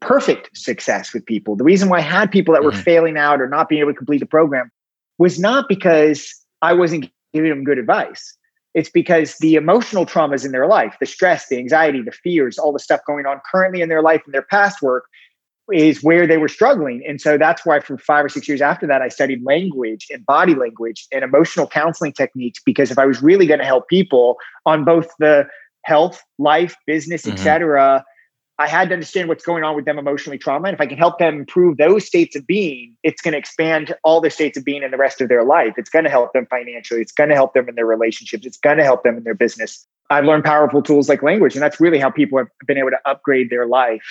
perfect success with people, the reason why I had people that were mm-hmm. failing out or not being able to complete the program was not because I wasn't giving them good advice. It's because the emotional traumas in their life, the stress, the anxiety, the fears, all the stuff going on currently in their life and their past work is where they were struggling. And so that's why for five or six years after that, I studied language and body language and emotional counseling techniques. Because if I was really going to help people on both the health, life, business, mm-hmm. etc., I had to understand what's going on with them emotionally trauma. And if I can help them improve those states of being, it's going to expand all their states of being in the rest of their life. It's going to help them financially. It's going to help them in their relationships. It's going to help them in their business. I've learned powerful tools like language, and that's really how people have been able to upgrade their life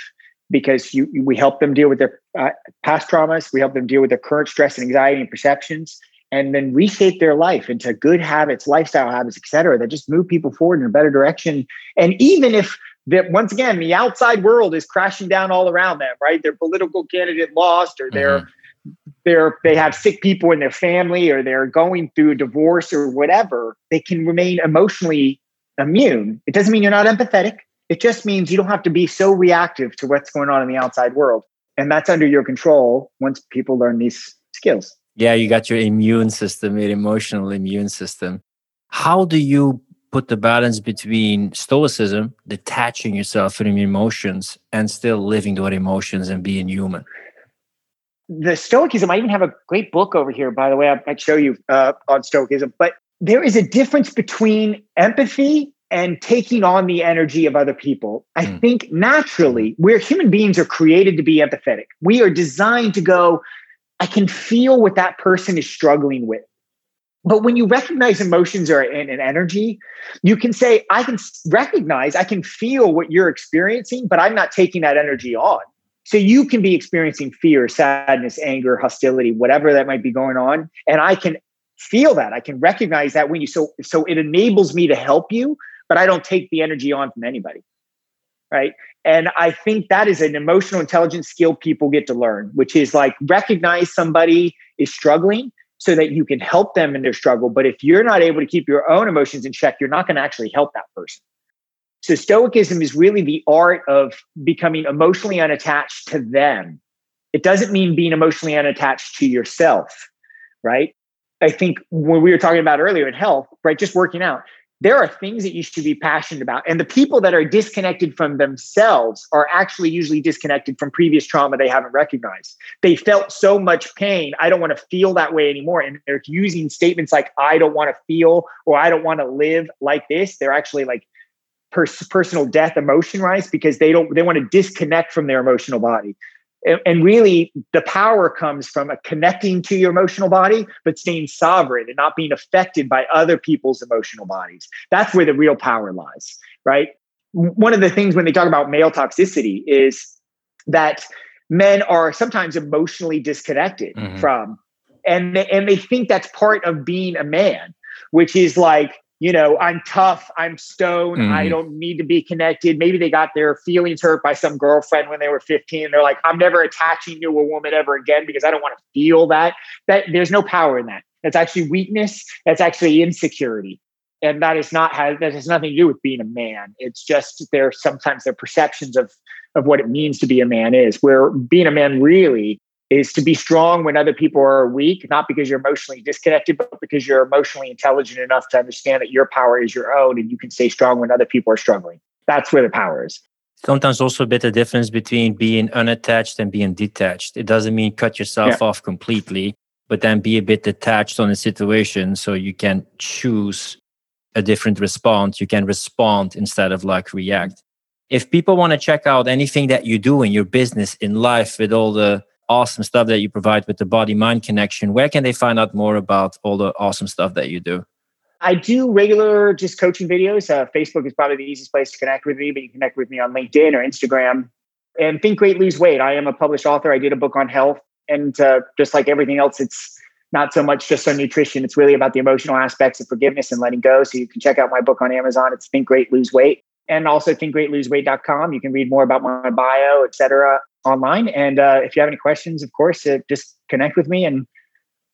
because you, we help them deal with their uh, past traumas. We help them deal with their current stress and anxiety and perceptions and then reshape their life into good habits, lifestyle habits, et cetera, that just move people forward in a better direction. And even if that once again the outside world is crashing down all around them right? Their political candidate lost or they're mm-hmm. they're they have sick people in their family or they're going through a divorce or whatever they can remain emotionally immune. It doesn't mean you're not empathetic. It just means you don't have to be so reactive to what's going on in the outside world. And that's under your control once people learn these skills. Yeah you got your immune system your emotional immune system. How do you put the balance between stoicism, detaching yourself from emotions, and still living those emotions and being human? The Stoicism, I even have a great book over here, by the way, I might show you uh, on Stoicism, but there is a difference between empathy and taking on the energy of other people. I mm. think naturally, we're human beings are created to be empathetic. We are designed to go, I can feel what that person is struggling with. But when you recognize emotions are in an energy, you can say, I can recognize, I can feel what you're experiencing, but I'm not taking that energy on. So you can be experiencing fear, sadness, anger, hostility, whatever that might be going on. And I can feel that. I can recognize that when you so so it enables me to help you, but I don't take the energy on from anybody. Right. And I think that is an emotional intelligence skill people get to learn, which is like recognize somebody is struggling so that you can help them in their struggle. But if you're not able to keep your own emotions in check, you're not going to actually help that person. So, Stoicism is really the art of becoming emotionally unattached to them. It doesn't mean being emotionally unattached to yourself, right? I think when we were talking about earlier in health, right, just working out, there are things that you should be passionate about. And the people that are disconnected from themselves are actually usually disconnected from previous trauma they haven't recognized. They felt so much pain. I don't want to feel that way anymore. And they're using statements like, I don't want to feel or I don't want to live like this. They're actually like pers- personal death emotion rise because they don't, they want to disconnect from their emotional body and really the power comes from connecting to your emotional body but staying sovereign and not being affected by other people's emotional bodies that's where the real power lies right one of the things when they talk about male toxicity is that men are sometimes emotionally disconnected mm-hmm. from and they, and they think that's part of being a man which is like you know, I'm tough, I'm stoned, mm. I mm-hmm. don't need to be connected. Maybe they got their feelings hurt by some girlfriend when they were 15. They're like, I'm never attaching to a woman ever again because I don't want to feel that. That there's no power in that. That's actually weakness. That's actually insecurity. And that is not has that has nothing to do with being a man. It's just there sometimes their perceptions of of what it means to be a man is where being a man really is to be strong when other people are weak, not because you're emotionally disconnected, but because you're emotionally intelligent enough to understand that your power is your own and you can stay strong when other people are struggling. That's where the power is. Sometimes also a bit of difference between being unattached and being detached. It doesn't mean cut yourself yeah. off completely, but then be a bit detached on the situation so you can choose a different response. You can respond instead of like react. If people want to check out anything that you do in your business, in life, with all the awesome stuff that you provide with the body mind connection, where can they find out more about all the awesome stuff that you do? I do regular just coaching videos. Uh, Facebook is probably the easiest place to connect with me, but you can connect with me on LinkedIn or Instagram. And Think Great, Lose Weight. I am a published author. I did a book on health. And uh, just like everything else, it's not so much just on nutrition. It's really about the emotional aspects of forgiveness and letting go. So you can check out my book on Amazon. It's Think Great, Lose Weight. And also thinkgreatloseweight.com. You can read more about my bio, et cetera online. And uh, if you have any questions, of course, uh, just connect with me and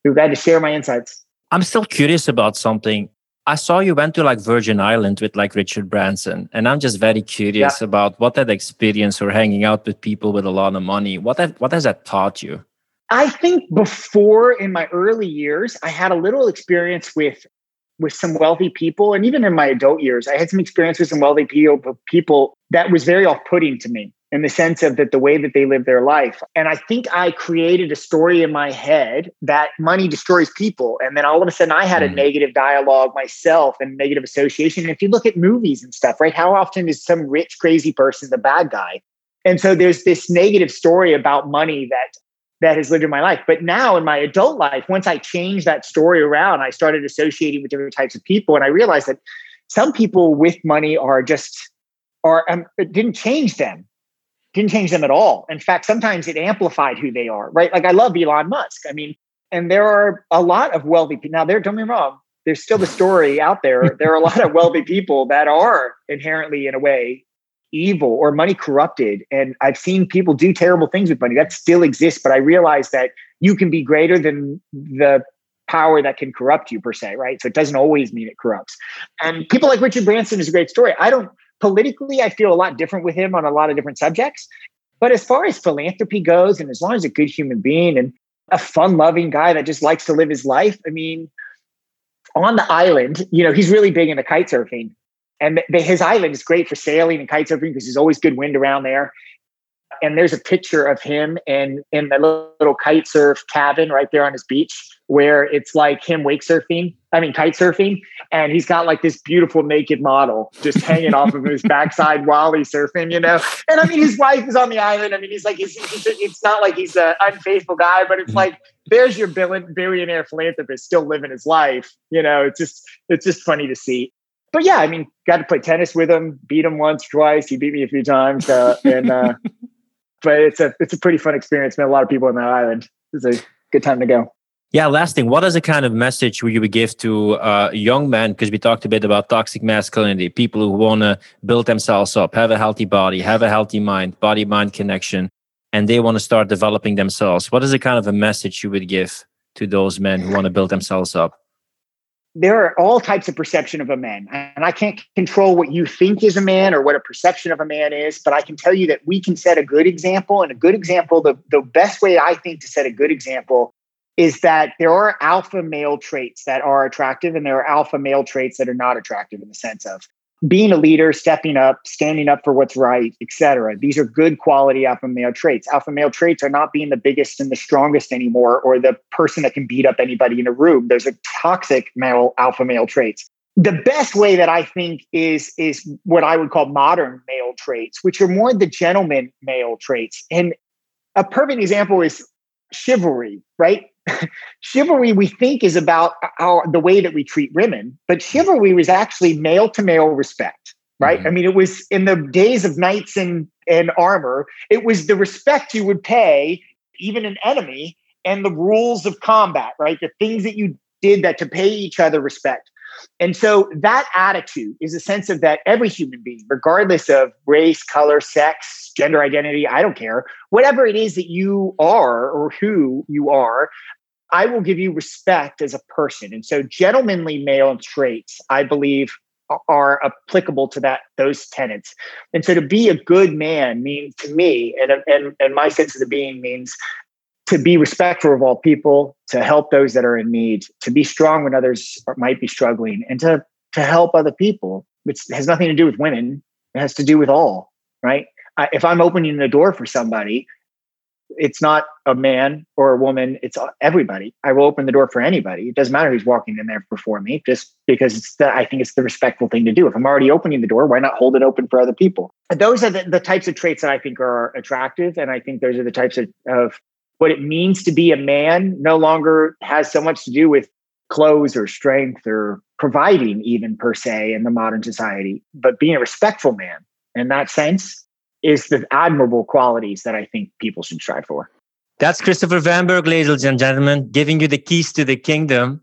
we're glad to share my insights. I'm still curious about something. I saw you went to like Virgin Island with like Richard Branson, and I'm just very curious yeah. about what that experience or hanging out with people with a lot of money. What that what has that taught you? I think before in my early years, I had a little experience with with some wealthy people, and even in my adult years, I had some experience with some wealthy people. People that was very off putting to me in the sense of that the way that they live their life. And I think I created a story in my head that money destroys people. And then all of a sudden I had a mm. negative dialogue myself and negative association. And if you look at movies and stuff, right? How often is some rich, crazy person the bad guy? And so there's this negative story about money that that has lived in my life. But now in my adult life, once I changed that story around, I started associating with different types of people. And I realized that some people with money are just, are, um, it didn't change them, didn't change them at all. In fact, sometimes it amplified who they are, right? Like I love Elon Musk. I mean, and there are a lot of wealthy people. Now, there, don't be wrong, there's still the story out there. There are a lot of wealthy people that are inherently, in a way, evil or money corrupted. And I've seen people do terrible things with money that still exists. But I realize that you can be greater than the power that can corrupt you per se, right? So it doesn't always mean it corrupts. And people like Richard Branson is a great story. I don't politically, I feel a lot different with him on a lot of different subjects. But as far as philanthropy goes, and as long as a good human being and a fun loving guy that just likes to live his life, I mean, on the island, you know, he's really big into kite surfing and his island is great for sailing and kite surfing because there's always good wind around there. And there's a picture of him in in the little kite surf cabin right there on his beach, where it's like him wake surfing. I mean, kite surfing, and he's got like this beautiful naked model just hanging off of his backside while he's surfing, you know. And I mean, his wife is on the island. I mean, he's like, he's, he's, it's not like he's an unfaithful guy, but it's like there's your billionaire philanthropist still living his life. You know, it's just it's just funny to see but yeah, I mean, got to play tennis with him, beat him once, twice. He beat me a few times, uh, and uh, but it's a it's a pretty fun experience. Met a lot of people on that island. It's a good time to go. Yeah, last thing, what is the kind of message would you give to uh, young men? Because we talked a bit about toxic masculinity, people who want to build themselves up, have a healthy body, have a healthy mind, body mind connection, and they want to start developing themselves. What is the kind of a message you would give to those men who want to build themselves up? There are all types of perception of a man and i can't control what you think is a man or what a perception of a man is but i can tell you that we can set a good example and a good example the, the best way i think to set a good example is that there are alpha male traits that are attractive and there are alpha male traits that are not attractive in the sense of being a leader, stepping up, standing up for what's right, etc. These are good quality alpha male traits. Alpha male traits are not being the biggest and the strongest anymore, or the person that can beat up anybody in a room. Those are toxic male alpha male traits. The best way that I think is is what I would call modern male traits, which are more the gentleman male traits. And a perfect example is chivalry, right? Chivalry we think is about our the way that we treat women, but chivalry was actually male to male respect, right? Mm-hmm. I mean, it was in the days of knights and and armor, it was the respect you would pay even an enemy and the rules of combat, right? The things that you did that to pay each other respect. And so that attitude is a sense of that every human being, regardless of race, color, sex, gender identity, I don't care, whatever it is that you are or who you are, I will give you respect as a person. And so gentlemanly male traits, I believe, are applicable to that those tenets. And so to be a good man means to me, and, and, and my sense of the being means to be respectful of all people, to help those that are in need, to be strong when others might be struggling, and to to help other people. Which has nothing to do with women; it has to do with all. Right? if I'm opening the door for somebody, it's not a man or a woman; it's everybody. I will open the door for anybody. It doesn't matter who's walking in there before me, just because it's the, I think it's the respectful thing to do. If I'm already opening the door, why not hold it open for other people? Those are the, the types of traits that I think are attractive, and I think those are the types of, of what it means to be a man no longer has so much to do with clothes or strength or providing even per se in the modern society but being a respectful man in that sense is the admirable qualities that i think people should strive for. That's christopher vanberg ladies and gentlemen giving you the keys to the kingdom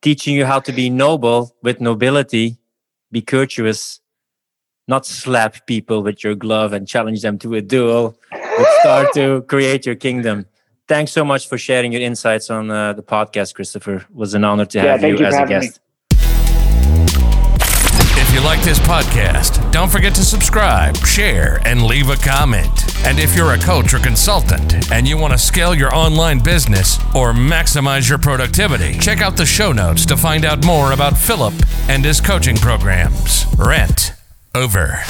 teaching you how to be noble with nobility be courteous not slap people with your glove and challenge them to a duel start to create your kingdom. Thanks so much for sharing your insights on uh, the podcast, Christopher. It was an honor to have yeah, you, you as a guest. Me. If you like like this podcast, don't forget to subscribe, share, and leave a comment. And if you're a coach or consultant and you want to scale your online business or maximize your productivity, check out the show notes to find out more about Philip and his coaching programs. Rent over.